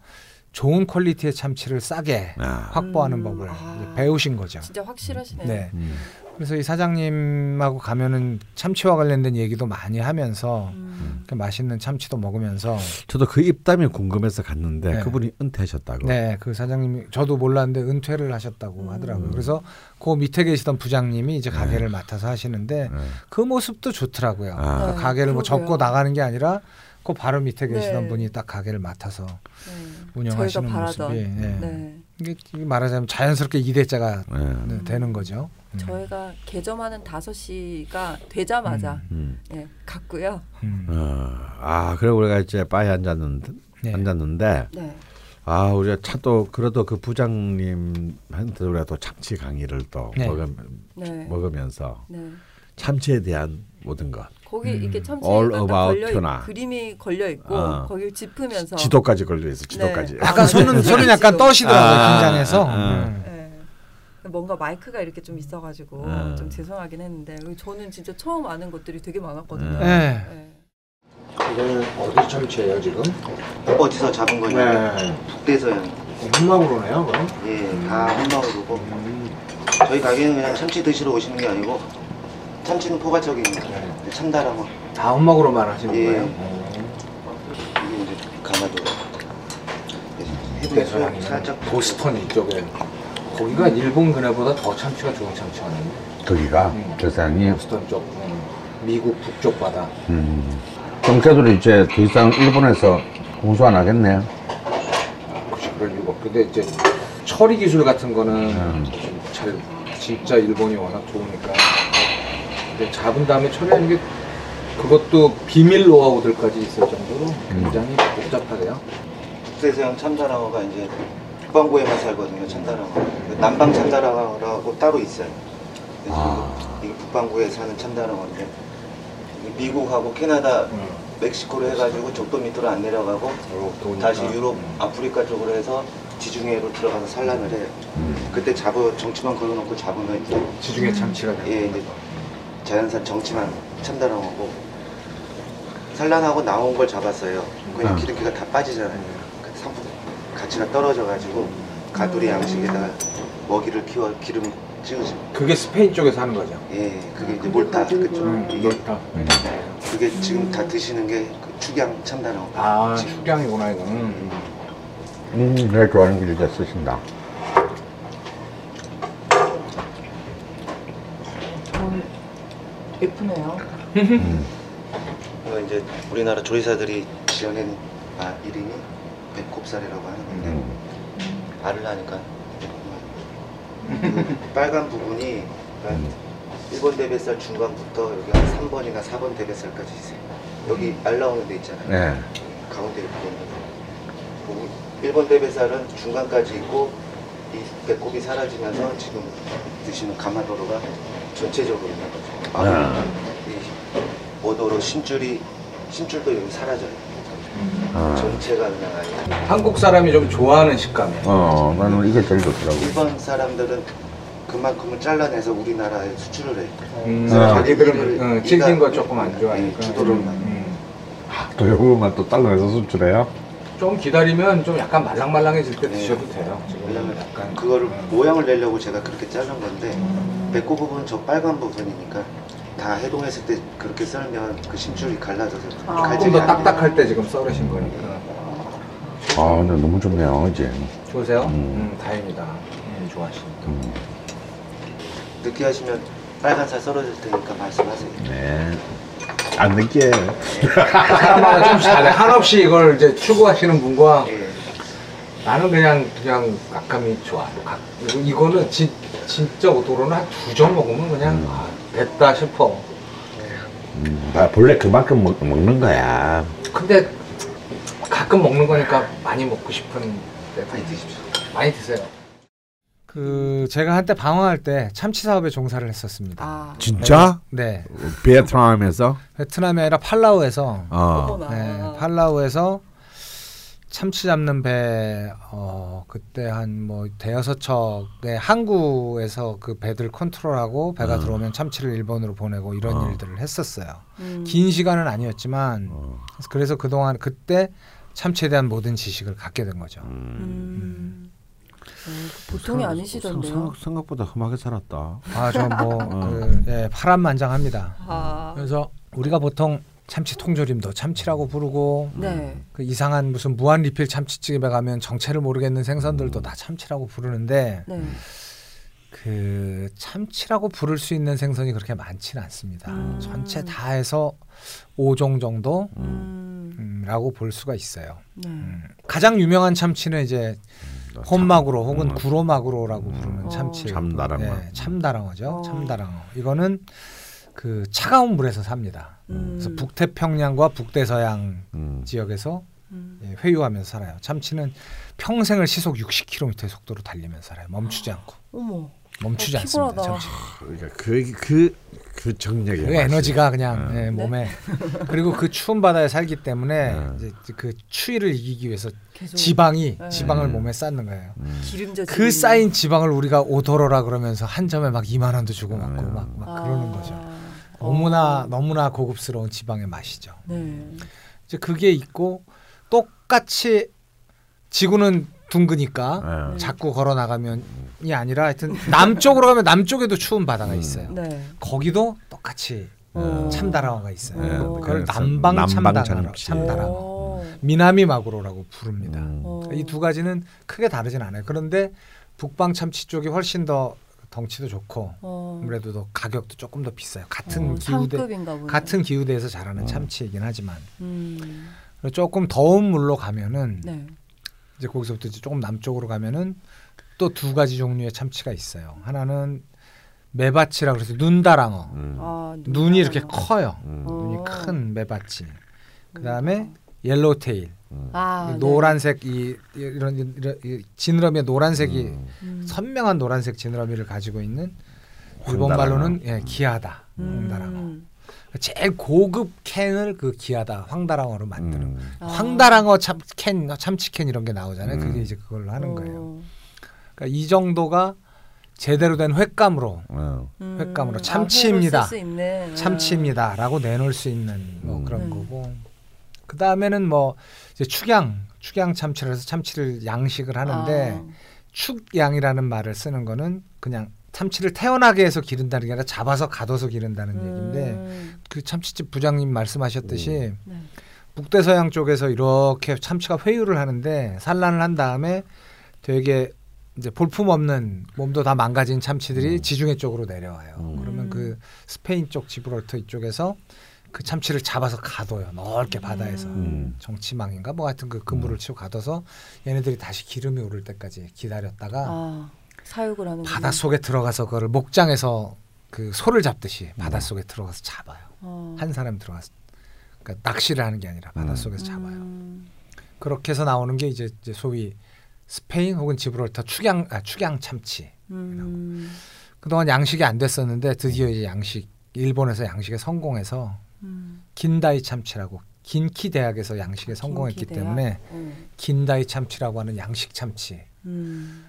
좋은 퀄리티의 참치를 싸게 아. 확보하는 음. 법을 아. 배우신 거죠. 진짜 확실하시네요. 네. 음. 그래서 이 사장님하고 가면은 참치와 관련된 얘기도 많이 하면서 음. 그 맛있는 참치도 먹으면서 저도 그 입담이 궁금해서 갔는데 네. 그분이 은퇴하셨다고. 네 그 사장님이 저도 몰랐는데 은퇴를 하셨다고 음. 하더라고요. 그래서 그 밑에 계시던 부장님이 이제 가게를 맡아서 하시는데 네. 그 모습도 좋더라고요. 아. 그러니까 네, 가게를 뭐 그러게요. 접고 나가는 게 아니라 그 바로 밑에 계시던 네. 분이 딱 가게를 맡아서 네. 운영하시는. 모습이 네. 네. 이게 말하자면 자연스럽게 2대자가 네. 되는 거죠. 음. 저희가 개점하는 5시가 되자마자 음. 예, 갔고요. 음. 어, 아 그래 우리가 이제 바에 앉았는데 네. 앉았는데 네. 아 우리가 차또 그래도 그 부장님한테 우리가 또 참치 강의를 또 네. 먹으, 네. 먹으면서 네. 참치에 대한 모든 것 거기 음. 이게 참치가 All 딱 about 걸려 있, tuna. 그림이 걸려 있고 어. 거기를 짚으면서 지도까지 걸려 있어 지도까지. 네. 약간 손은 손은 약간. 떠시더라고요 아, 긴장해서. 아, 아. 음. 예. 뭔가 마이크가 이렇게 좀 있어가지고 음. 좀 죄송하긴 했는데 저는 진짜 처음 아는 것들이 되게 많았거든요. 음. 네. 예. 이거는 어디 참치예요 지금? 어디서 잡은 거냐면 북대서양. 흑막으로네요 그럼? 예, 다 혼마으로고 저희 가게는 그냥 참치 드시러 오시는 게 아니고 참치는 포괄적입니다. 네. 참다랑어 다 흑막으로만 하시는 예. 거예요? 어. 이게 이제 가마도 해도 북대서양이면 살짝 보스턴 이쪽에 거기가 일본 근해보다 더 참치가 좋은 참치 아니에요? 거기가 음. 대상이 보스턴 쪽 음. 미국 북쪽 바다 음. 정체들이 이제 더 이상 일본에서 공수 안 하겠네요. 그치 그럴 이유가 없 근데 이제 처리 기술 같은 거는 음. 좀잘 진짜 일본이 워낙 좋으니까 근데 잡은 다음에 처리하는 게 그것도 비밀 노하우들까지 있을 정도로 굉장히 복잡하대요 북대서양 참다랑어가 이제 북반구에만 살거든요. 참다랑어. 남방 참다랑어라고 따로 있어요. 그래서 아. 이게 북반구에 사는 참다랑어인데 이게 미국하고 캐나다, 음. 멕시코로 해가지고 적도 밑으로 안 내려가고 도니까. 다시 유럽, 음. 아프리카 쪽으로 해서 지중해로 들어가서 산란을 해요. 그때 잡아 정치만 걸어놓고 잡으면 이제 지중해 참치가 되는 예, 이제 자연산 정치만 참다랑어고 산란하고 나온 걸 잡았어요. 그냥 음. 기름기가 다 빠지잖아요. 그 상품 가치가 떨어져가지고 가두리 양식에다가 먹이를 키워 기름 찍으죠. 그게 스페인 쪽에서 하는 거죠 예, 그게 이제 몰타 그쪽 음, 이게 그렇다. 그게 지금 다 드시는 게 그 축양 참다랑어. 아 지금. 축양이구나 이거는 음, 내가 좋아하는 걸 이제 쓰신다. 예쁘네요. 이거 이제 우리나라 조리사들이 지어낸 아, 이름이 배꼽살이라고 하는 건데 음. 알을 낳으니까 그 빨간 부분이 그러니까 1번 대뱃살 중간부터 여기 한 3번이나 4번 대뱃살까지 있어요. 여기 알 나오는 데 있잖아요. 네. 가운데 거. 1번 대뱃살은 중간까지 있고 이 배꼽이 사라지면서 지금 드시는 가마도로가 전체적으로 있는 거죠. 아. 이 오도로 심줄이 심줄도 여기 사라져요. 아. 전체가 그냥 한국 사람이 좀 좋아하는 식감이에요 어, 나는 이게 제일 좋더라고. 일본 사람들은 그만큼을 잘라내서 우리나라에 수출을 해요. 음, 아. 자기들은 어, 질긴 이가- 거 조금 안 좋아하니까 예, 주도를 음. 또 요거만 또 달러에서 수출해요? 좀 기다리면 좀 약간 말랑말랑해질 때 네. 드셔도 돼요 왜냐면 약간 그거를 모양을 내려고 제가 그렇게 자른 건데 배꼽 부분은 저 빨간 부분이니까 다 해동했을 때 그렇게 썰면 그 심줄이 갈라져서 아. 조금 갈증이 더안 나요. 딱딱할 때 지금 썰으신 거니까 아, 근데 너무 좋네요, 이제. 좋으세요? 음. 음, 다행이다 음, 좋아하시니까 음. 느끼하시면 빨간 살 썰어줄 테니까 말씀하세요. 네. 안 느끼해. 사람마다 좀 잘해 한없이 이걸 이제 추구하시는 분과 예. 나는 그냥 그냥 깍감이 좋아 각- 이거는 진, 진짜 오도로는 한 두 점 먹으면 그냥 아, 됐다 싶어 음, 아, 본래 그만큼 먹, 먹는 거야. 근데 가끔 먹는 거니까 많이 먹고 싶은 때 많이 드십시오. 많이 드세요. 그 제가 한때 방황할 때 참치 사업에 종사를 했었습니다. 아, 진짜? 네, 베트남에서? 베트남이 아니라 팔라우에서 어. 네, 팔라우에서 참치 잡는 배, 어, 그때 한 뭐 대여섯 척의 항구에서 그 배들 컨트롤하고 배가 어. 들어오면 참치를 일본으로 보내고 이런 어. 일들을 했었어요. 음. 긴 시간은 아니었지만 어. 그래서 그동안 그때 참치에 대한 모든 지식을 갖게 된 거죠. 음. 어, 보통이 생- 아니시던데요. 생각, 생각보다 험하게 살았다. 아, 저 뭐, 어. 그, 예, 파란만장합니다. 아, 그래서 우리가 보통 참치 통조림도 참치라고 부르고 네. 그 이상한 무슨 무한 리필 참치집에 가면 정체를 모르겠는 생선들도 다 참치라고 부르는데 네. 그 참치라고 부를 수 있는 생선이 그렇게 많지는 않습니다. 음. 전체 다 해서 5종 정도라고 음. 볼 수가 있어요. 네. 음. 가장 유명한 참치는 이제 혼마구로 혹은 음. 구로마구로라고 음, 부르는 어. 참치. 참다랑어. 예, 참다랑어죠. 어. 참다랑어. 이거는 그 차가운 물에서 삽니다. 음. 그래서 북태평양과 북대서양 음. 지역에서 음. 예, 회유하면서 살아요. 참치는 평생을 시속 60km의 속도로 달리면서 살아요. 멈추지 않고 어머. 멈추지 어, 않습니다. 참치. 그러니까 그 그 그 정력의 그 맛이. 에너지가 그냥 네. 예, 몸에 그리고 그 추운 바다에 살기 때문에 네. 이제 그 추위를 이기기 위해서 계속 지방이 네. 지방을 음. 몸에 쌓는 거예요. 음. 기름져 그 쌓인 지방을 우리가 오도로라 그러면서 한 점에 막 2만 원도 주고 먹고 음. 막, 막 그러는 거죠. 어. 너무나 너무나 고급스러운 지방의 맛이죠. 네. 이제 그게 있고 똑같이 지구는 둥그니까 네. 자꾸 걸어 나가면이 아니라 하여튼 남쪽으로 가면 남쪽에도 추운 바다가 음. 있어요. 네. 거기도 똑같이 어. 참다랑어가 있어요. 네, 그걸 남방 남방 참다랑어. 참다랑어, 어. 미나미 마구로라고 부릅니다. 음. 어. 이두 가지는 크게 다르진 않아요. 그런데 북방 참치 쪽이 훨씬 더 덩치도 좋고 어. 아무래도 더 가격도 조금 더 비싸요. 같은 어, 기후대. 같은 기후대에서 자라는 음. 참치이긴 하지만 음. 조금 더운 물로 가면은 네. 이제 거기서부터 이제 조금 남쪽으로 가면은 또 두 가지 종류의 참치가 있어요. 하나는 メバチ라 그래서 눈다랑어. 음. 아, 눈이 이렇게. 커요. 음. 어. 눈이 큰 メバチ. 그다음에 yellowtail. 아, 네. 노란색 이 이런, 이런 이 지느러미의 노란색이 음. 음. 선명한 노란색 지느러미를 가지고 있는 일본. 말로는 예, 기하다. 음. 황다랑어. 제일 고급 캔을 그 기하다 황다랑어로 만드는 음. 아. 황다랑어 참, 캔, 참치캔 이런 게 나오잖아요. 음. 그게 이제 그걸로 하는 어. 거예요. 그러니까 이 정도가 제대로 된 횟감으로 어. 음. 횟감으로 아, 참치입니다. 있는. 참치입니다라고 내놓을 수 있는 뭐 음. 그런 음. 거고 그 다음에는 뭐 이제 축양 축양 참치를 해서 참치를 양식을 하는데 아. 축양이라는 말을 쓰는 거는 그냥 참치를 태어나게 해서 기른다는 게 아니라 잡아서 가둬서 기른다는 얘기인데 음. 그 참치집 부장님 말씀하셨듯이 네. 북대서양 쪽에서 이렇게 참치가 회유를 하는데 산란을 한 다음에 되게 이제 볼품 없는 몸도 다 망가진 참치들이 음. 지중해 쪽으로 내려와요. 음. 그러면 그 스페인 쪽 지브롤터 이쪽에서 그 참치를 잡아서 가둬요. 넓게 바다에서 음. 정치망인가 뭐 하여튼 그 그물을 치고 가둬서 얘네들이 다시 기름이 오를 때까지 기다렸다가 아, 사육을 하는 바닷 속에 들어가서 그거를 목장에서 그 소를 잡듯이 바닷 속에 들어가서 잡아요. 어. 한 사람이 들어가서 그러니까 낚시를 하는 게 아니라 바닷 속에서 잡아요. 음. 그렇게 해서 나오는 게 이제, 이제 소위 스페인 혹은 지브롤터 축양 아, 축양 참치. 음. 그동안 양식이 안 됐었는데 드디어 이제 양식 일본에서 양식에 성공해서 음. 긴다이 참치라고 긴키 대학에서 양식에 성공했기 대학? 때문에 어. 긴다이 참치라고 하는 양식 참치. 음.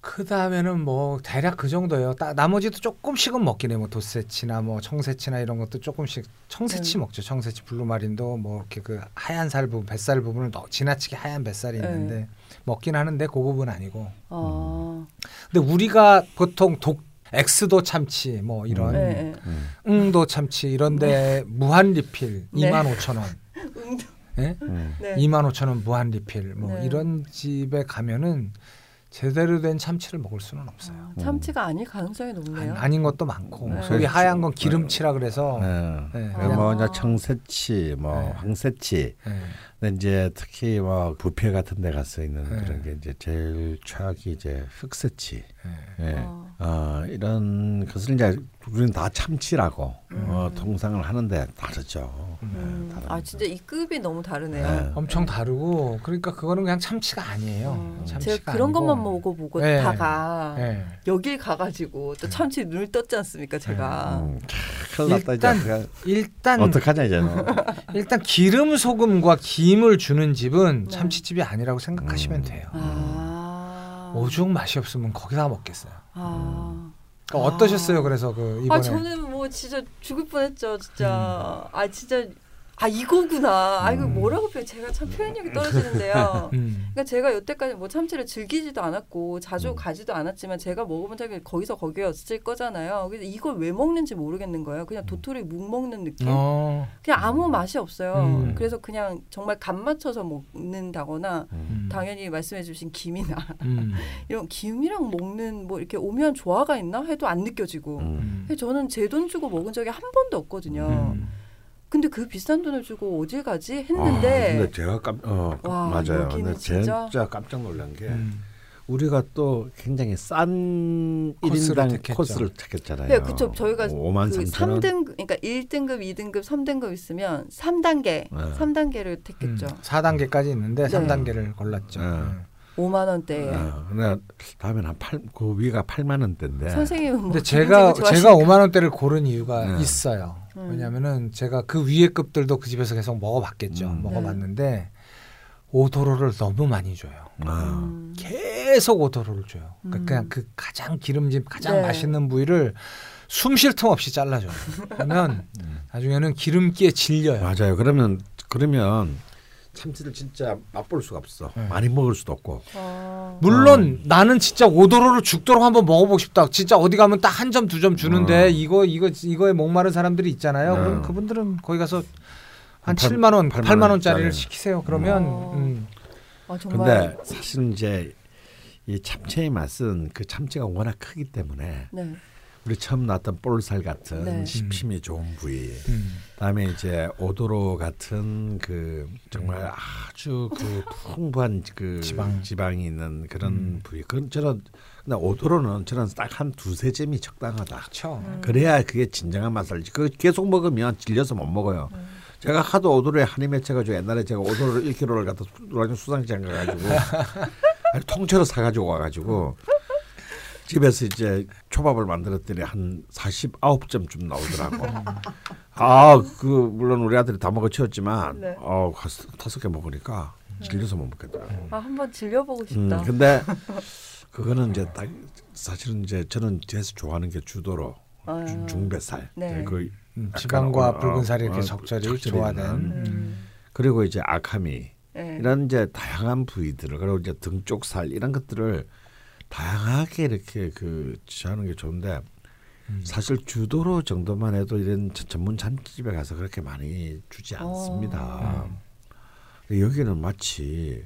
그 다음에는 뭐 대략 그 정도예요. 따, 나머지도 조금씩은 먹긴 해요. 뭐 돛새치나 뭐 청새치나 이런 것도 조금씩 청새치 네. 먹죠. 청새치 blue marlin도 뭐 이렇게 그 하얀 살 부분, 뱃살 부분을 너, 지나치게 하얀 뱃살이 네. 있는데 먹긴 하는데 고급은 아니고. 아. 근데 우리가 보통 독 엑스도 참치 뭐 이런 네. 네. 음. 응도 참치 이런데 무한 리필 네. 2만 5천 원. 응도. 예? 음. 네. 2만 5천 원 무한 리필 뭐 네. 이런 집에 가면은 제대로 된 참치를 먹을 수는 없어요. 어, 참치가 아닐 가능성이 높네요. 아니, 인 것도 많고 네. 여기 하얀 건 기름치라 그래서 네. 네, 그리고 뭐 아. 이제 청새치, 뭐 네. 황새치, 네. 근데 이제 특히 뭐 부페 같은 데 가서 있는 네. 그런 게 이제 제일 최악이 이제 흑새치. 네. 예. 어. 어, 이런 것을 이제 우리는 다 참치라고 어, 음. 통상을 하는데 다르죠. 음. 네. 아 진짜 이 급이 너무 다르네요. 네. 엄청 다르고 그러니까 그거는 그냥 참치가 아니에요. 어, 참치가 제가 그런 아니고. 것만 먹어보고 네. 다가 네. 여길 가가지고 또 참치 눈을 떴지 않습니까 제가. 음, 큰일 났다 일단 이제. 그냥 일단 어떡하냐 이제는. 일단 기름 소금과 김을 주는 집은 네. 참치집이 아니라고 생각하시면 음. 돼요. 아. 오죽 맛이 없으면 거기다 먹겠어요. 아. 그러니까 어떠셨어요? 그래서 그 이번에 아 저는 뭐 진짜 죽을 뻔했죠 진짜. 아 진짜 아 이거구나. 아 이거 음. 뭐라고 표현? 제가 참 표현력이 떨어지는데요. 음. 그러니까 제가 여태까지 뭐 참치를 즐기지도 않았고 자주 음. 가지도 않았지만 제가 먹어본 적이 거기서 거기였을 거잖아요. 그래서 이걸 왜 먹는지 모르겠는 거예요. 그냥 도토리 묵 먹는 느낌. 어. 그냥 아무 맛이 없어요. 음. 그래서 그냥 정말 간 맞춰서 먹는다거나 음. 당연히 말씀해주신 김이나 음. 이런 김이랑 먹는 뭐 이렇게 오묘한 조화가 있나 해도 안 느껴지고. 저는 제 돈 주고 먹은 적이 한 번도 없거든요. 음. 근데 그 비싼 돈을 주고 어딜 가지 아, 했는데 근데 제가 깜 어, 와, 맞아요. 근데 진짜- 진짜 깜짝 놀란 게 음. 우리가 또 굉장히 싼 코스를 1인당 택했죠. 코스를 택했잖아요. 네, 그쵸. 저희가 5만 그 3천 원. 3등 그러니까 1등급, 2등급, 3등급 있으면 3단계, 네. 3단계를 택했죠. 음, 4단계까지 있는데 네. 3단계를 골랐죠. 네. 음. 5만 원대에 어, 근데 다음엔 한팔그 위가 8만 원대인데. 선생님은 뭐 근데 제가 제가 좋아하시니까. 5만 원대를 고른 이유가 네. 있어요. 음. 왜냐면은 제가 그 위에 급들도 그 집에서 계속 먹어봤겠죠. 음. 먹어봤는데 오도로를 너무 많이 줘요. 아. 음. 계속 오도로를 줘요. 그러니까 음. 그냥 그 가장 기름진 가장 네. 맛있는 부위를 숨 쉴 틈 없이 잘라줘요. 그러면 나중에는 기름기에 질려요. 맞아요. 그러면 그러면 참치를 진짜 맛볼 수가 없어. 네. 많이 먹을 수도 없고. 아. 물론 나는 진짜 오도로를 죽도록 한번 먹어보고 싶다. 진짜 어디 가면 딱 한 점 두점 주는데 어. 이거 이거 이거에 목마른 사람들이 있잖아요. 네. 그럼 그분들은 거기 가서 한 팔- 7만 원, 8만 8만 원짜리를 원짜리. 시키세요. 그러면 어. 음, 아, 근데 사실 이제 이 참치의 맛은 그 참치가 워낙 크기 때문에 네. 우리 처음 나왔던 볼살 같은 네. 씹힘이 좋은 부위. 음. 그다음에 이제 오도로 같은 그 정말 아주 그 풍부한 그 지방. 지방이 있는 그런 음. 부위. 그런 저런 근데 오도로는 저는 딱 한 두세 점이 적당하다. 그렇죠. 그래야 그게 진정한 맛을. 그 계속 먹으면 질려서 못 먹어요. 제가 하도 오도로에 한이 맺혀가지고 옛날에 제가 오도로 1kg를 갖다 수- 수상시장 가가지고 통째로 사가지고 와가지고 집에서 이제 초밥을 만들었더니 한 49점쯤 나오더라고. 아, 그 물론 우리 아들이 다 먹어 치웠지만 네. 어, 한 다섯 개 먹으니까 질려서 못 먹겠더라고. 아, 한번 질려 보고 음, 싶다. 근데 그거는 이제 딱 사실은 이제 저는 제에서 좋아하는 게 주도로 아. 주- 중배살 네. 그 음, 지방과 어, 붉은 살이 이렇게 어, 적절히 적절히 조화된. 음. 그리고 이제 아카미 네. 이런 이제 다양한 부위들을 그리고 이제 등쪽 살 이런 것들을 다양하게 이렇게 그 취하는 게 좋은데 음. 사실 주도로 정도만 해도 이런 저- 전문 잔집에 가서 그렇게 많이 주지 어. 않습니다. 근데 여기는 마치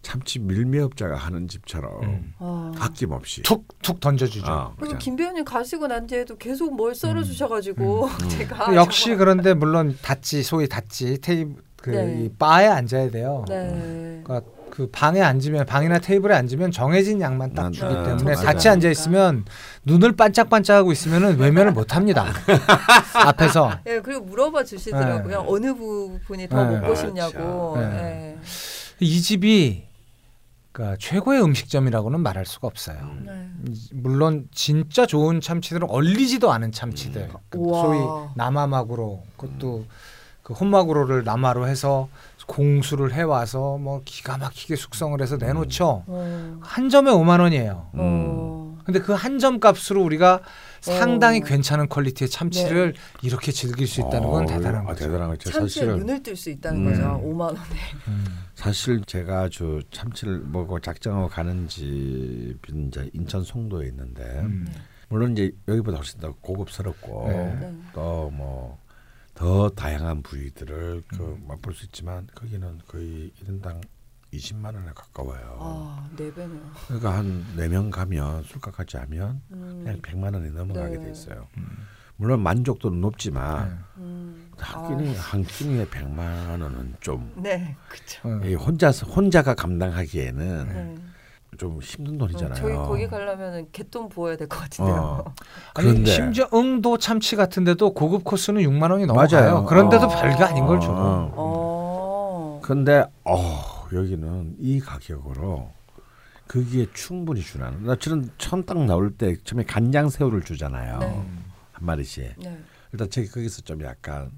참치 밀매업자가 하는 집처럼 음. 아. 아낌없이 툭툭 던져주죠. 어, 그리고. 김 배우님 가시고 난 뒤에도 계속 뭘 썰어 주셔가지고 제가 그 역시 정말- 그런데 물론 닷지 소위 닷지 테이블 그 네. 이 바에 앉아야 돼요. 네. 그러니까 그 방에 앉으면 방이나 테이블에 앉으면 정해진 양만 딱 아, 주기 아, 때문에 맞아요. 같이 앉아 있으면 눈을 반짝반짝하고 있으면은 외면을 못 합니다. 앞에서 예, 그리고 물어봐 주시더라고요. 네. 어느 부분이 더 네. 먹고 아, 싶냐고. 참. 예. 이 집이 그러니까 최고의 음식점이라고는 말할 수가 없어요. 네. 물론 진짜 좋은 참치들은 얼리지도 않은 참치들, 그 우와. 소위 남아마구로 그것도 그 혼마구로를 남아로 해서 공수를 해와서 뭐 기가 막히게 숙성을 해서 내놓죠. 어. 한 점에 5만 원이에요. 어. 근데 그 한 점 값으로 우리가 상당히 어. 괜찮은 퀄리티의 참치를 이렇게 즐길 수 있다는 건 어, 대단한 아, 거죠. 대단한 거죠. 참치에 사실은 눈을 뜰 수 있다는 음. 거죠. 5만 원에. 음. 사실 제가 아주 참치를 먹고 작정하고 가는 집이 이제 인천 송도에 있는데 음. 물론 이제 여기보다 훨씬 더 고급스럽고 네. 네. 또뭐 더 다양한 부위들을 그 음. 맛볼 수 있지만 거기는 거의 1인당 20만 원에 가까워요. 아, 네 배네요. 그러니까 한 네 명 가면 술값까지 하면 음. 그냥 100만 원이 넘어가게 네. 돼 있어요. 물론 만족도는 높지만 음. 한 끼니 한 끼니에 100만 원은 좀 네, 그렇죠. 어. 이 혼자서 혼자가 감당하기에는 네. 좀 힘든 어, 돈이잖아요. 저희 거기 가려면은 개돈 부어야 될 것 같은데요. 어. 아니 그런데 심지어 응도 참치 같은데도 고급 코스는 6만 원이 맞아요. 넘어가요. 그런데도 어. 별게 아닌 걸 줘. 어. 어. 근데 어 여기는 이 가격으로 거기에 충분히 주나는 나 저는 처음 딱 나올 때 처음에 간장 새우를 주잖아요 네. 한 마리씩 네. 일단 제가 거기서 좀 약간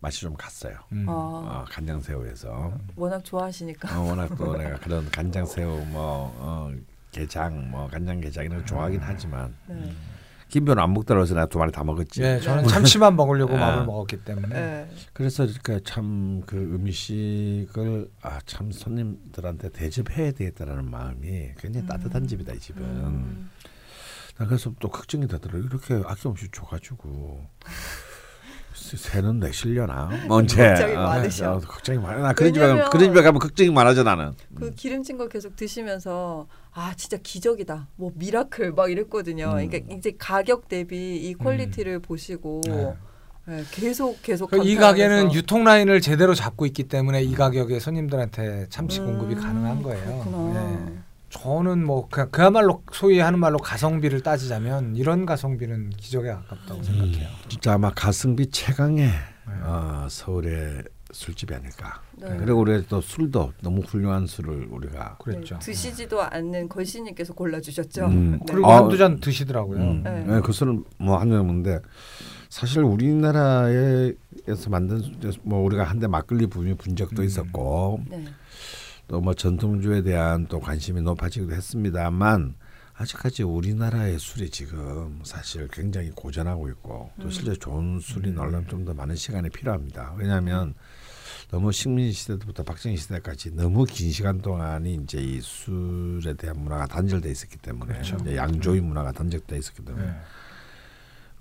맛이 좀 갔어요 음. 아, 어, 간장 새우에서 워낙 좋아하시니까. 어, 워낙 또 내가 그런 간장 새우 뭐 어, 게장 뭐 간장 게장 이런 거 좋아하긴 하지만 네. 김변 안 먹더라고 해서 내가 두 마리 다 먹었지 예, 저는 참치만 먹으려고 아. 마음을 먹었기 때문에. 네. 그래서 이렇게 참그 음식을 아 참 손님들한테 대접해야 되겠다라는 마음이 굉장히 따뜻한 집이다 이 집은. 음. 나 그래서 또 걱정이 되더라고 이렇게 아낌없이 줘가지고 세- 새는 내실려나 언제 걱정이 어, 많으셔. 어, 걱정이 많아 나 그런 집에 가면 그런 집에 가면 걱정이 많아져 나는 그 기름진 거 계속 드시면서 아 진짜 기적이다 뭐 miracle 막 이랬거든요. 음. 그러니까 이제 가격 대비 이 quality를 보시고 네. 네, 계속 계속 그 이 가게는 유통 라인을 제대로 잡고 있기 때문에 이 가격에 손님들한테 참치 공급이 음, 가능한 거예요. 그렇구나. 네. 저는 뭐 그, 그야말로 소위 하는 말로 가성비를 따지자면 이런 가성비는 기적에 가깝다고 생각해요. 진짜 아마 가성비 최강의 어, 서울의 술집이 아닐까. 네. 그리고 우리가 또 술도 너무 훌륭한 술을 우리가 그랬죠. 네, 드시지도 않는 걸신님께서 골라주셨죠. 음. 네. 그리고 아, 한두 잔 드시더라고요. 음, 네. 네, 그 술은 뭐한 명인데 사실 우리나라에서 만든 술, 뭐 우리가 한때 막걸리 붐이 분 적도 음. 있었고 네. 또 뭐 전통주에 대한 또 관심이 높아지기도 했습니다만 아직까지 우리나라의 술이 지금 사실 굉장히 고전하고 있고 또 실제 좋은 술이 나오려면 좀 더 많은 시간이 필요합니다. 왜냐하면 너무 식민 시대부터 박정희 시대까지 너무 긴 시간 동안이 이제 이 술에 대한 문화가 단절돼 있었기 때문에 그렇죠. 양조의 문화가 단절돼 있었기 때문에 네.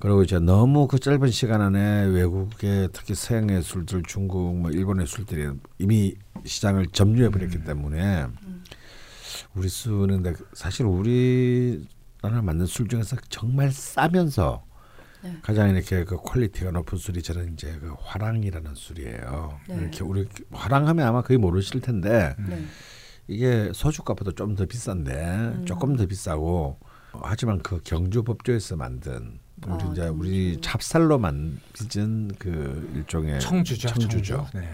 그리고 이제 너무 그 짧은 시간 안에 외국의 특히 서양의 술들, 중국, 뭐 일본의 술들이 이미 시장을 점유해 버렸기 때문에 우리 술은 사실 우리나라 만든 술 중에서 정말 싸면서 네. 가장 이렇게 그 quality가 높은 술이 저는 이제 그 화랑이라는 술이에요. 네. 이렇게 우리 화랑하면 아마 거의 모르실 텐데 네. 이게 소주값보다 좀 더 비싼데 음. 조금 더 비싸고 하지만 그 경주 법주에서 만든 우리 아, 이제 경주. 우리 찹쌀로 만든 그 일종의 청주죠. 청주죠. 청주. 네.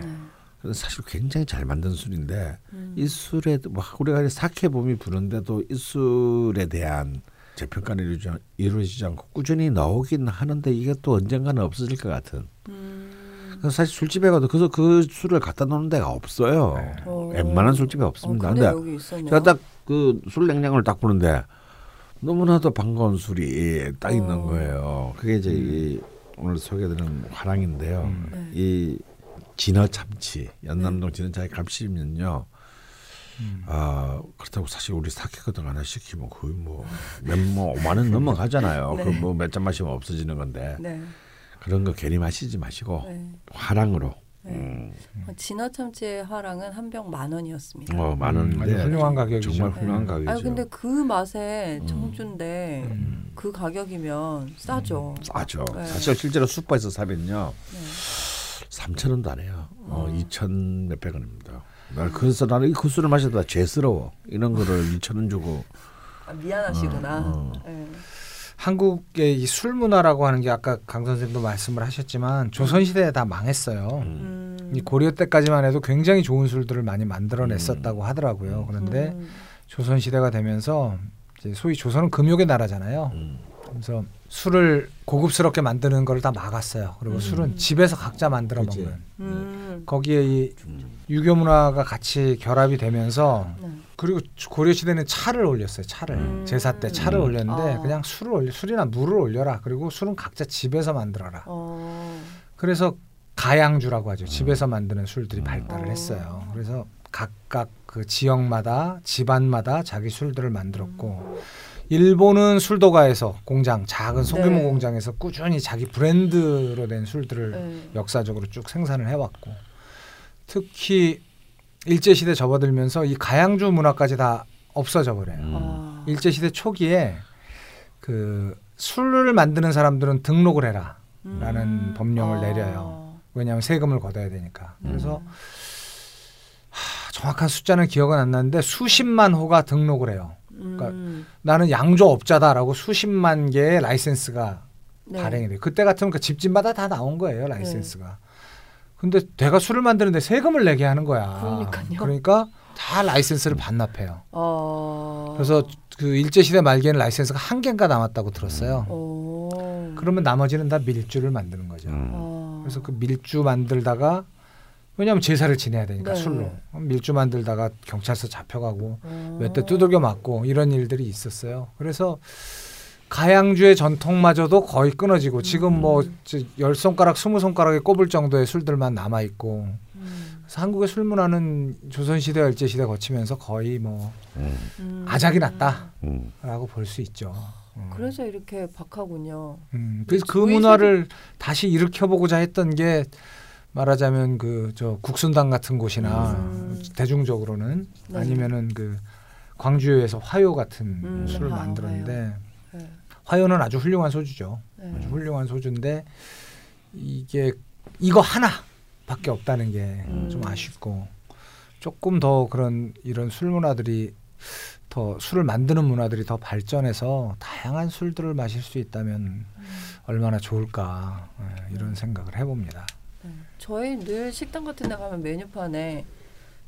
네. 사실 굉장히 잘 만든 술인데 음. 이 술에 뭐 우리가 사케 붐이 부는데도 이 술에 대한 재평가는 이루어지지, 않고 꾸준히 나오긴 하는데 이게 또 언젠가는 없어질 것 같은. 음. 그래서 사실 술집에 가도 그래서 그 술을 갖다 놓는 데가 없어요. 네. 어. 웬만한 술집에 없습니다. 어, 근데 근데 여기 있었네요. 제가 딱 그 술 냉장고를 딱 보는데 너무나도 반가운 술이 딱 있는 어. 거예요. 그게 이제 이 오늘 소개드리는 화랑인데요. 음. 네. 이 진어 참치 연남동 진어 참치 감시면요. 음. 아 그렇다고 사실 우리 사케 같은 거 하나 시키면 거의 뭐몇뭐 5만 원 넘어가잖아요. 네. 그뭐몇 잔 마시면 없어지는 건데 네. 그런 거 괜히 마시지 마시고 네. 화랑으로 네. 음, 진화 참치의 화랑은 한 병 만 원이었습니다. 어, 만 음, 원인데 아주 훌륭한 가격이죠. 정말 훌륭한 네. 가격이죠. 아니 근데 그 맛에 음. 청주인데 음. 그 가격이면 싸죠. 싸죠. 네. 사실 실제로 슈퍼에서 사면요. 네. 3천 원도 안 해요. 어, 어. 2천 몇백 원입니다. 나 그래서 나는 이 구슬을 마셔도 죄스러워. 이런 거를 2천 원 주고 아, 미안하시구나. 어, 어. 네. 한국의 이 술 문화라고 하는 게 아까 강 선생님도 말씀을 하셨지만 조선 시대에 다 망했어요. 음. 음. 이 고려 때까지만 해도 굉장히 좋은 술들을 많이 만들어냈었다고 하더라고요. 그런데 음. 조선 시대가 되면서 이제 소위 조선은 금욕의 나라잖아요. 음. 그래서 술을 고급스럽게 만드는 걸 다 막았어요. 그리고 음. 술은 집에서 각자 만들어 그치. 먹는. 음. 거기에 이 음. 유교 문화가 같이 결합이 되면서 네. 그리고 고려 시대는 차를 올렸어요. 차를 음. 제사 때 차를 음. 올렸는데 아. 그냥 술을 올려 술이나 물을 올려라. 그리고 술은 각자 집에서 만들어라. 어. 그래서 가양주라고 하죠. 집에서 만드는 술들이 음. 발달을 어. 했어요. 그래서 각각 그 지역마다 집안마다 자기 술들을 만들었고 일본은 술도가에서 공장 작은 소규모 네. 공장에서 꾸준히 자기 브랜드로 된 술들을 네. 역사적으로 쭉 생산을 해왔고 특히 일제 시대 접어들면서 이 가양주 문화까지 다 없어져 버려요. 음. 아. 일제 시대 초기에 그 술을 만드는 사람들은 등록을 해라. 라는 음. 법령을 아. 내려요. 왜냐하면 세금을 걷어야 되니까. 그래서 음. 하, 정확한 숫자는 기억은 안 나는데 수십만 호가 등록을 해요. 그러니까 음. 나는 양조업자다라고 수십만 개의 라이센스가 네. 발행이 돼요. 그때 같으면 그 집집마다 다 나온 거예요, 라이센스가. 근데 내가 술을 만드는데 세금을 내게 하는 거야. 그러니까요. 그러니까 다 라이센스를 반납해요. 어. 그래서 그 일제 시대 말기에는 라이센스가 한 개인가 남았다고 들었어요. 어. 그러면 나머지는 다 밀주를 만드는 거죠. 음. 어. 그래서 그 밀주 만들다가 왜냐하면 제사를 지내야 되니까 네. 술로 밀주 만들다가 경찰서 잡혀가고 어. 몇대 두들겨 맞고 이런 일들이 있었어요. 그래서 가양주의 전통마저도 거의 끊어지고 지금 음. 뭐열 손가락 스무 손가락에 꼽을 정도의 술들만 남아 있고 음. 그래서 한국의 술 문화는 조선 시대 일제 시대 거치면서 거의 뭐 음. 음. 아작이 났다라고 음. 볼수 있죠. 음. 그래서 이렇게 박하군요. 음, 그래서 그 저희 문화를 다시 일으켜보고자 했던 게 말하자면 그 저 국순당 같은 곳이나 음. 대중적으로는 네. 아니면은 그 광주에서 화요 같은 음, 술을 아, 만들었는데 네. 화요는 아주 훌륭한 소주죠. 네. 아주 훌륭한 소주인데 이게 이거 하나밖에 없다는 게좀 음. 아쉽고 조금 더 그런 이런 술 문화들이 더 술을 만드는 문화들이 더 발전해서 다양한 술들을 마실 수 있다면 얼마나 좋을까 예, 이런 생각을 해봅니다. 네. 저희 늘 식당 같은 데 가면 메뉴판에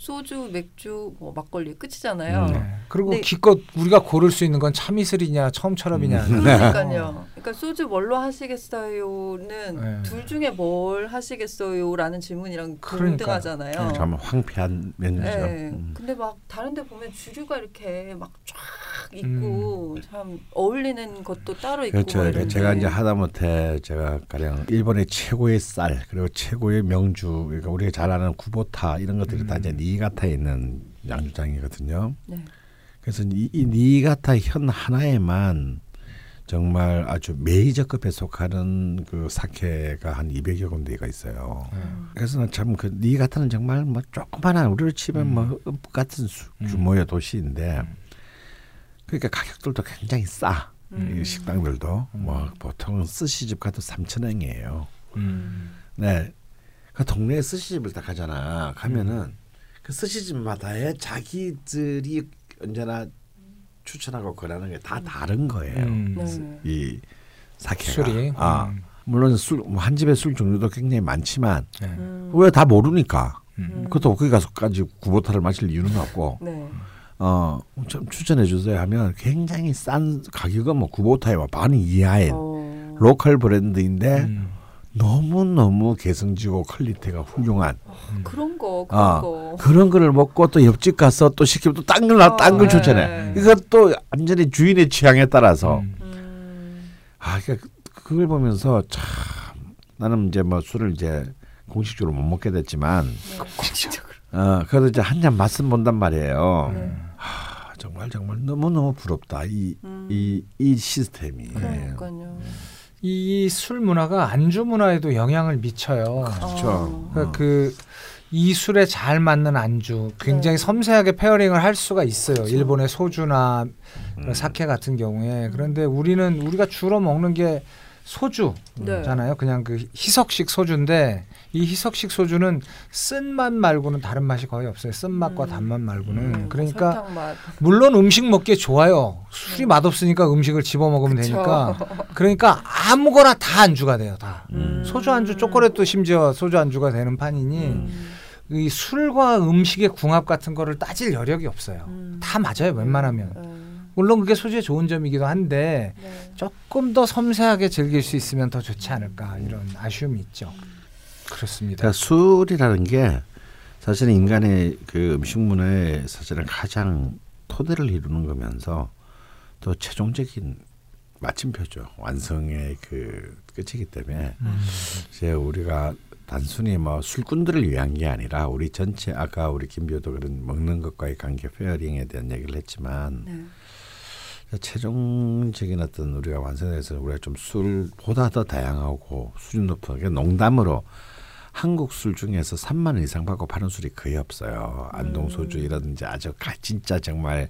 소주, 맥주, 뭐 막걸리 끝이잖아요. 음. 네. 그리고 네. 기껏 우리가 고를 수 있는 건 참이슬이냐 처음처럼이냐. 음. 그러니까요. 그러니까 소주 뭘로 하시겠어요는 네. 둘 중에 뭘 하시겠어요라는 질문이랑. 동등하잖아요. 참 황폐한 메뉴죠. 네. 음. 근데 막 다른데 보면 주류가 이렇게 막쫙 음. 있고 참 어울리는 것도 따로 있고 그렇죠. 막 그러니까 이런데. 제가 이제 하다못해 제가 가령 일본의 최고의 쌀 그리고 최고의 명주 그러니까 우리가 잘 아는 구보타 이런 것들이 다 이제 니가타에 있는 양주장이거든요. 네. 그래서 이, 이 니가타 현 하나에만 정말 아주 메이저급에 속하는 그 사케가 한 200여 군데가 있어요. 그래서 참그 니가타는 정말 뭐 조그만한 우리로 치면 뭐읍 같은 수, 규모의 도시인데 그러니까 가격들도 굉장히 싸. 음. 이 식당들도 뭐 보통 스시집 가도 3천 원이에요. 음. 네. 그 동네에 스시집을 딱 가잖아. 가면은 그 스시집마다의 자기들이 언제나 추천하고 권하는 게 다 다른 거예요. 음. 네. 이 사케가. 술이. 아, 음. 물론 술한 집에 술 종류도 굉장히 많지만 네. 음. 왜다 모르니까. 음. 그것도 거기 가서까지 구보타를 마실 이유는 없고 네. 어, 좀 추천해 주세요 하면 굉장히 싼 가격은 뭐 구보타의 반 이하의 어. 로컬 브랜드인데 음. 너무 너무 개성지고 quality가 훌륭한 그런 거 그런 아, 거. 그런 거를 먹고 또 옆집 가서 또 시키면 또딴걸 아, 딴걸 네. 추천해. 이것도 완전히 주인의 취향에 따라서 음. 음. 아 그러니까 그걸 보면서 참 나는 이제 뭐 술을 이제 공식적으로 못 먹게 됐지만 공식적으로. 어 그래도 이제 한 잔 맛은 본단 말이에요. 네. 아, 정말 정말 너무 너무 부럽다 이 음. 이, 이 시스템이. 그러니까요. 이술 문화가 안주 문화에도 영향을 미쳐요. 그렇죠. 어. 그러니까 그이 술에 잘 맞는 안주 굉장히 네. 섬세하게 pairing을 할 수가 있어요. 그렇죠. 일본의 소주나 음. 사케 같은 음. 경우에 그런데 우리는 우리가 주로 먹는 게 소주잖아요. 네. 그냥 그 희석식 소주인데 이 희석식 소주는 쓴맛 말고는 다른 맛이 거의 없어요. 쓴맛과 음. 단맛 말고는 네, 뭐 그러니까. 물론 음식 먹기에 좋아요. 술이 맛없으니까 음식을 집어 먹으면 그쵸. 되니까. 그러니까 아무거나 다 안주가 돼요. 다. 음. 소주 안주, 초콜릿도 심지어 소주 안주가 되는 판이니 음. 이 술과 음식의 궁합 같은 거를 따질 여력이 없어요. 음. 다 맞아요. 웬만하면. 네. 물론 그게 소주의 좋은 점이기도 한데 네. 조금 더 섬세하게 즐길 수 있으면 더 좋지 않을까 이런 아쉬움이 있죠. 그렇습니다. 그러니까 술이라는 게 사실은 인간의 그 음식 문화의 사실은 가장 토대를 이루는 거면서 또 최종적인 마침표죠. 완성의 그 끝이기 때문에 음. 이제 우리가 단순히 뭐 술꾼들을 위한 게 아니라 우리 전체 아까 우리 김비호도 그런 먹는 것과의 관계 페어링에 대한 얘기를 했지만 네. 최종적인 어떤 우리가 완성해서 우리가 좀 술보다 더 다양하고 수준 높은 게 농담으로 한국 술 중에서 3만 원 이상 받고 파는 술이 거의 없어요. 안동 소주 이라든지 아주 가, 진짜 정말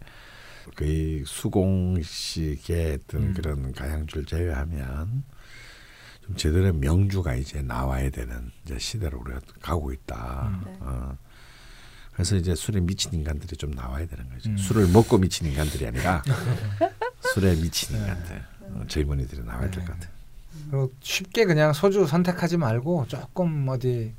거의 수공식의 어떤 음. 그런 가양주를 제외하면 좀 제대로 명주가 이제 나와야 되는 이제 시대로 우리가 가고 있다. 네. 어. 그래서 이제 술에 미친 인간들이 좀 나와야 되는 거죠. 음. 술을 먹고 미친 인간들이 아니라 술에 미친 인간들, 어, 젊은이들이 나와야 될 것 같아요. 그리고 쉽게 그냥 소주 선택하지 말고 조금 어디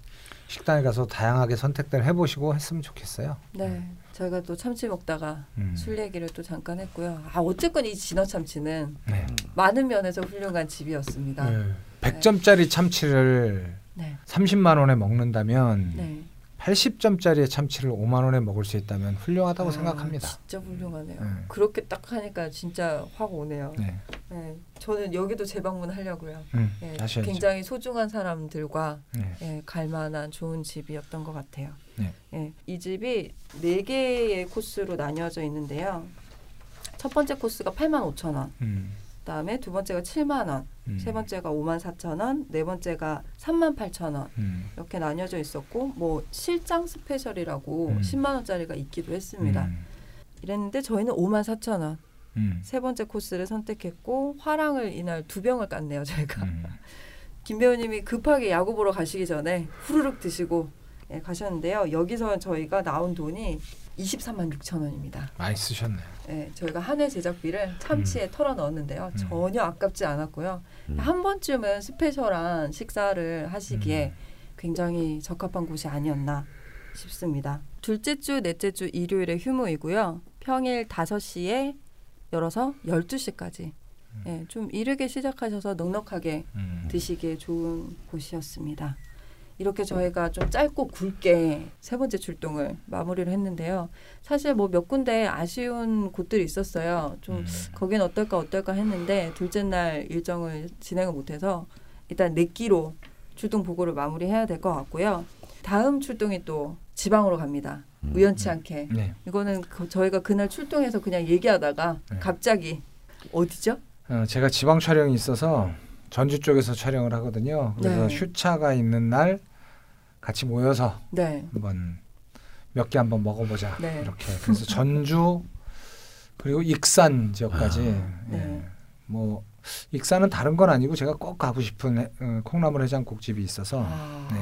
식당에 가서 다양하게 선택들 해보시고 했으면 좋겠어요. 네. 저희가 또 참치 먹다가 음. 술 얘기를 또 잠깐 했고요. 아 어쨌건 이 진어 참치는 네. 많은 면에서 훌륭한 집이었습니다. 네. 100점짜리 참치를 네. 30만 원에 먹는다면 네. 80점짜리의 참치를 5만 원에 먹을 수 있다면 훌륭하다고 아, 생각합니다. 진짜 훌륭하네요. 네. 그렇게 딱 하니까 진짜 확 오네요. 네. 네. 저는 여기도 재방문하려고요. 음, 네. 굉장히 소중한 사람들과 네. 예, 갈만한 좋은 집이었던 것 같아요. 네. 예, 이 집이 네 개의 코스로 나뉘어져 있는데요. 첫 번째 코스가 8만 5천 원, 음, 그다음에 두 번째가 7만 원, 음, 세 번째가 5만 4천 원, 네 번째가 3만 8천 원 음, 이렇게 나뉘어져 있었고 뭐 실장 special이라고 음. 10만 원짜리가 있기도 했습니다. 음, 이랬는데 저희는 5만 4천 원. 음, 세 번째 코스를 선택했고 화랑을 이날 두 병을 깠네요 저희가 음. 김 배우님이 급하게 야구 보러 가시기 전에 후루룩 드시고 예, 가셨는데요. 여기서 저희가 나온 돈이 23만 6천 원입니다. 많이 쓰셨네. 예, 저희가 한 해 제작비를 참치에 털어 넣었는데요. 음. 전혀 아깝지 않았고요. 음. 한 번쯤은 스페셜한 식사를 하시기에 음. 굉장히 적합한 곳이 아니었나 싶습니다. 둘째 주, 넷째 주 일요일에 휴무이고요. 평일 5시에 열어서 12시까지 예, 좀 이르게 시작하셔서 넉넉하게 음. 드시기에 좋은 곳이었습니다. 이렇게 저희가 좀 짧고 굵게 세 번째 출동을 마무리를 했는데요. 사실 뭐 몇 군데 아쉬운 곳들이 있었어요. 좀 음. 거긴 어떨까 어떨까 했는데 둘째 날 일정을 진행을 못해서 일단 네 끼로 출동 보고를 마무리해야 될 것 같고요. 다음 출동이 또 지방으로 갑니다. 음. 우연치 않게 네. 이거는 그- 저희가 그날 출동해서 그냥 얘기하다가 네. 갑자기 어디죠? 어, 제가 지방 촬영이 있어서 전주 쪽에서 촬영을 하거든요. 그래서 네. 휴차가 있는 날 같이 모여서 네, 한번 몇 개 한번 먹어보자 네. 이렇게. 그래서 전주 그리고 익산 지역까지. 아, 네. 예. 뭐 익산은 다른 건 아니고 제가 꼭 가고 싶은 해- 어, 콩나물 해장국 집이 있어서 아, 네.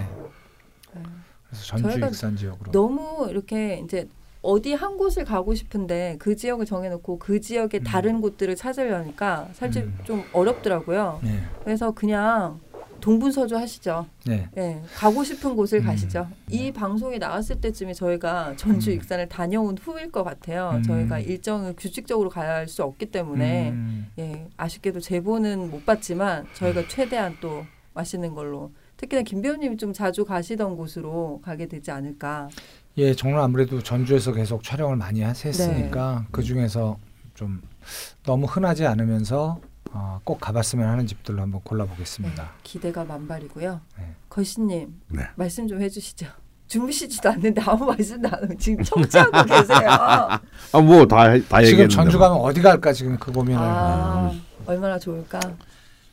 네. 그래서 전주 익산 지역으로. 너무 이렇게 이제 어디 한 곳을 가고 싶은데 그 지역을 정해놓고 그 지역의 음. 다른 곳들을 찾으려니까 사실 음. 좀 어렵더라고요. 네. 그래서 그냥 동분서주 하시죠. 네. 예, 가고 싶은 곳을 음. 가시죠. 이 방송이 나왔을 때쯤에 저희가 전주 음. 익산을 다녀온 후일 것 같아요. 음. 저희가 일정을 규칙적으로 갈수 없기 때문에 음. 예, 아쉽게도 제보는 못 받지만 저희가 최대한 또 맛있는 걸로 특히나 김 배우님이 좀 자주 가시던 곳으로 가게 되지 않을까. 예, 정말 아무래도 전주에서 계속 촬영을 많이 하- 했으니까 네. 그 중에서 좀 너무 흔하지 않으면서 어, 꼭 가봤으면 하는 집들로 한번 골라보겠습니다. 네, 기대가 만발이고요. 네. 거신님 네. 말씀 좀 해주시죠. 주무시지도 않는데 아무 말씀도 안 하고 지금 청취하고 계세요. 아뭐다다 지금 얘기했는데. 전주 가면 어디 갈까 지금 그 고민을. 아, 얼마나 좋을까.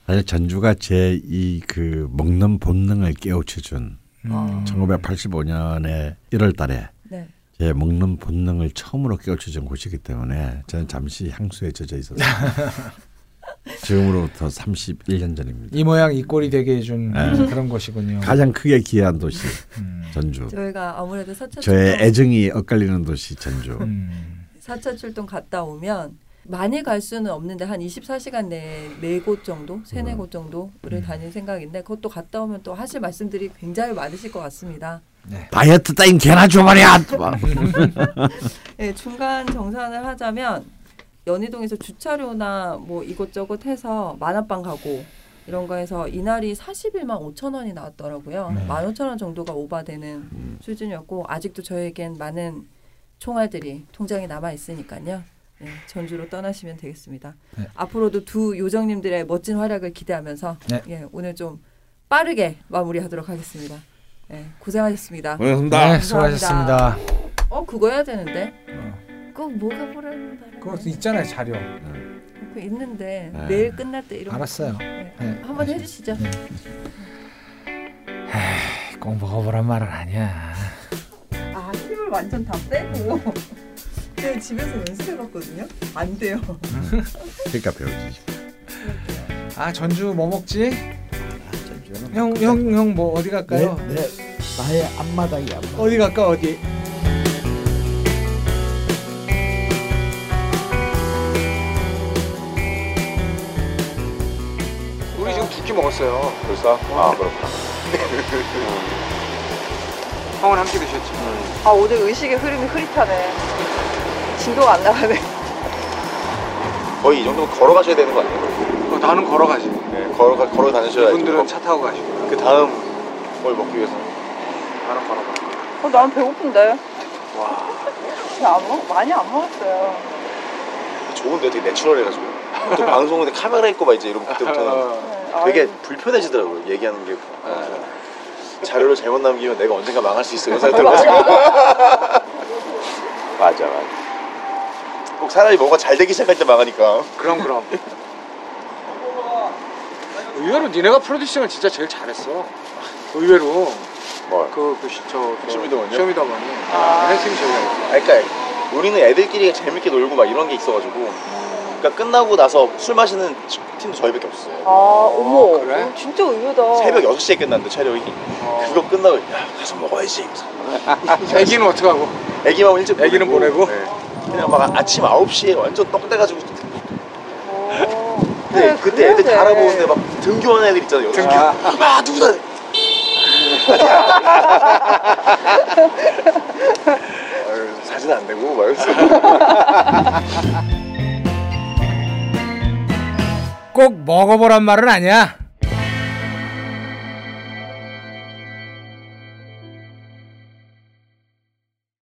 사실 전주가 제 이 그 먹는 본능을 깨우쳐준 아. 1985년에 1월 달에 네. 제 먹는 본능을 처음으로 깨우쳐준 곳이기 때문에 저는 잠시 향수에 젖어 있었어요. 지금으로부터 31년 전입니다. 이 모양 이 꼴이 되게 해준 네. 그런 곳이군요. 가장 크게 기여한 도시 음. 전주. 저희가 아무래도 사차 저의 애정이 엇갈리는 도시 전주. 음. 사차 출동 갔다 오면 많이 갈 수는 없는데 한 24시간 내에 네 곳 정도, 세네 곳 정도를 음. 다닐 생각인데 그것도 갔다 오면 또 하실 말씀들이 굉장히 많으실 것 같습니다. 네. 다이어트 따윈 개나 줘버려. 막. 네, 중간 정산을 하자면 연희동에서 주차료나 뭐 이것저것 해서 만화방 가고 이런 거 해서 이날이 41만 5천 원이 나왔더라고요. 네. 1만 5천 원 정도가 오바되는 수준이었고 아직도 저에겐 많은 총알들이 통장에 남아 있으니까요. 네, 전주로 떠나시면 되겠습니다. 네. 앞으로도 두 요정님들의 멋진 활약을 기대하면서 네. 예, 오늘 좀 빠르게 마무리하도록 하겠습니다. 네, 고생하셨습니다. 고맙습니다. 네, 수고하셨습니다. 어 그거 해야 되는데 어. 꼭 뭐가 보라는 그것도 있잖아요 자료. 그 있는데 네. 내일 끝날 때 이런 알았어요. 거. 네. 네, 한번 해주시죠. 네. 꼭 먹어보란 말은 아니야. 아 힘을 완전 다 빼고 제가 집에서 연습해봤거든요. 안 돼요. 그러니까 배우지. 아 전주 뭐 먹지? 형 형 형 뭐 어디 갈까요? 내, 내 나의 앞마당이 앞마당. 어디 갈까 어디? 우리 지금 두 끼 먹었어요. 벌써? 아 그렇구나. 형은 한 끼 드셨지. 아 오늘 의식의 흐름이 흐릿하네. 진도가 안 나가네. 거의 이 정도면 걸어가셔야 되는 거 아니에요? 어, 나는 걸어가지. 네, 걸어 걸어 다니셔야지. 이분들은 차 타고 가시고. 그 다음 뭘 먹기 위해서. 나는 걸어가. 어, 나는 배고픈데. 와. 안 먹, 많이 안 먹었어요. 좋은데 되게 내추럴해가지고. 또 방송인데 카메라 있고 막 이제 이런 그때부터는 되게 불편해지더라고요. 얘기하는 게. 네. 자료를 잘못 남기면 내가 언젠가 망할 수 있어 이런 생각 들어가지고. 맞아 맞아. 꼭 사람이 뭔가 잘 되기 시작할 때 망하니까. 그럼 그럼. 의외로 니네가 프로듀싱을 진짜 제일 잘했어. 의외로 뭘? 그그저 쇼미더머니요? 쇼미더머니. 아. 아. 팀 제일 잘했어. 아, 그러니까 우리는 애들끼리 재밌게 놀고 막 이런 게 있어가지고 그러니까 끝나고 나서 술 마시는 팀도 저희밖에 없었어요. 아 어머 아, 그래? 어, 진짜 의외다. 새벽 6시에 끝났는데 촬영이. 어. 그거 끝나고 야 가서 먹어야지. 애기는 어떡하고? 애기만 일찍 애기는 보내고? 네. 그냥 막 아침 9시에 완전 떡 돼가지고 어. 근데 그래, 그때 그래야 애들 돼. 다 알아보는데 막 등교하는 애들 있잖아요. 등교. 아 누구다. 아유, 사진 안 되고 막 이러면서. 꼭 먹어보란 말은 아니야.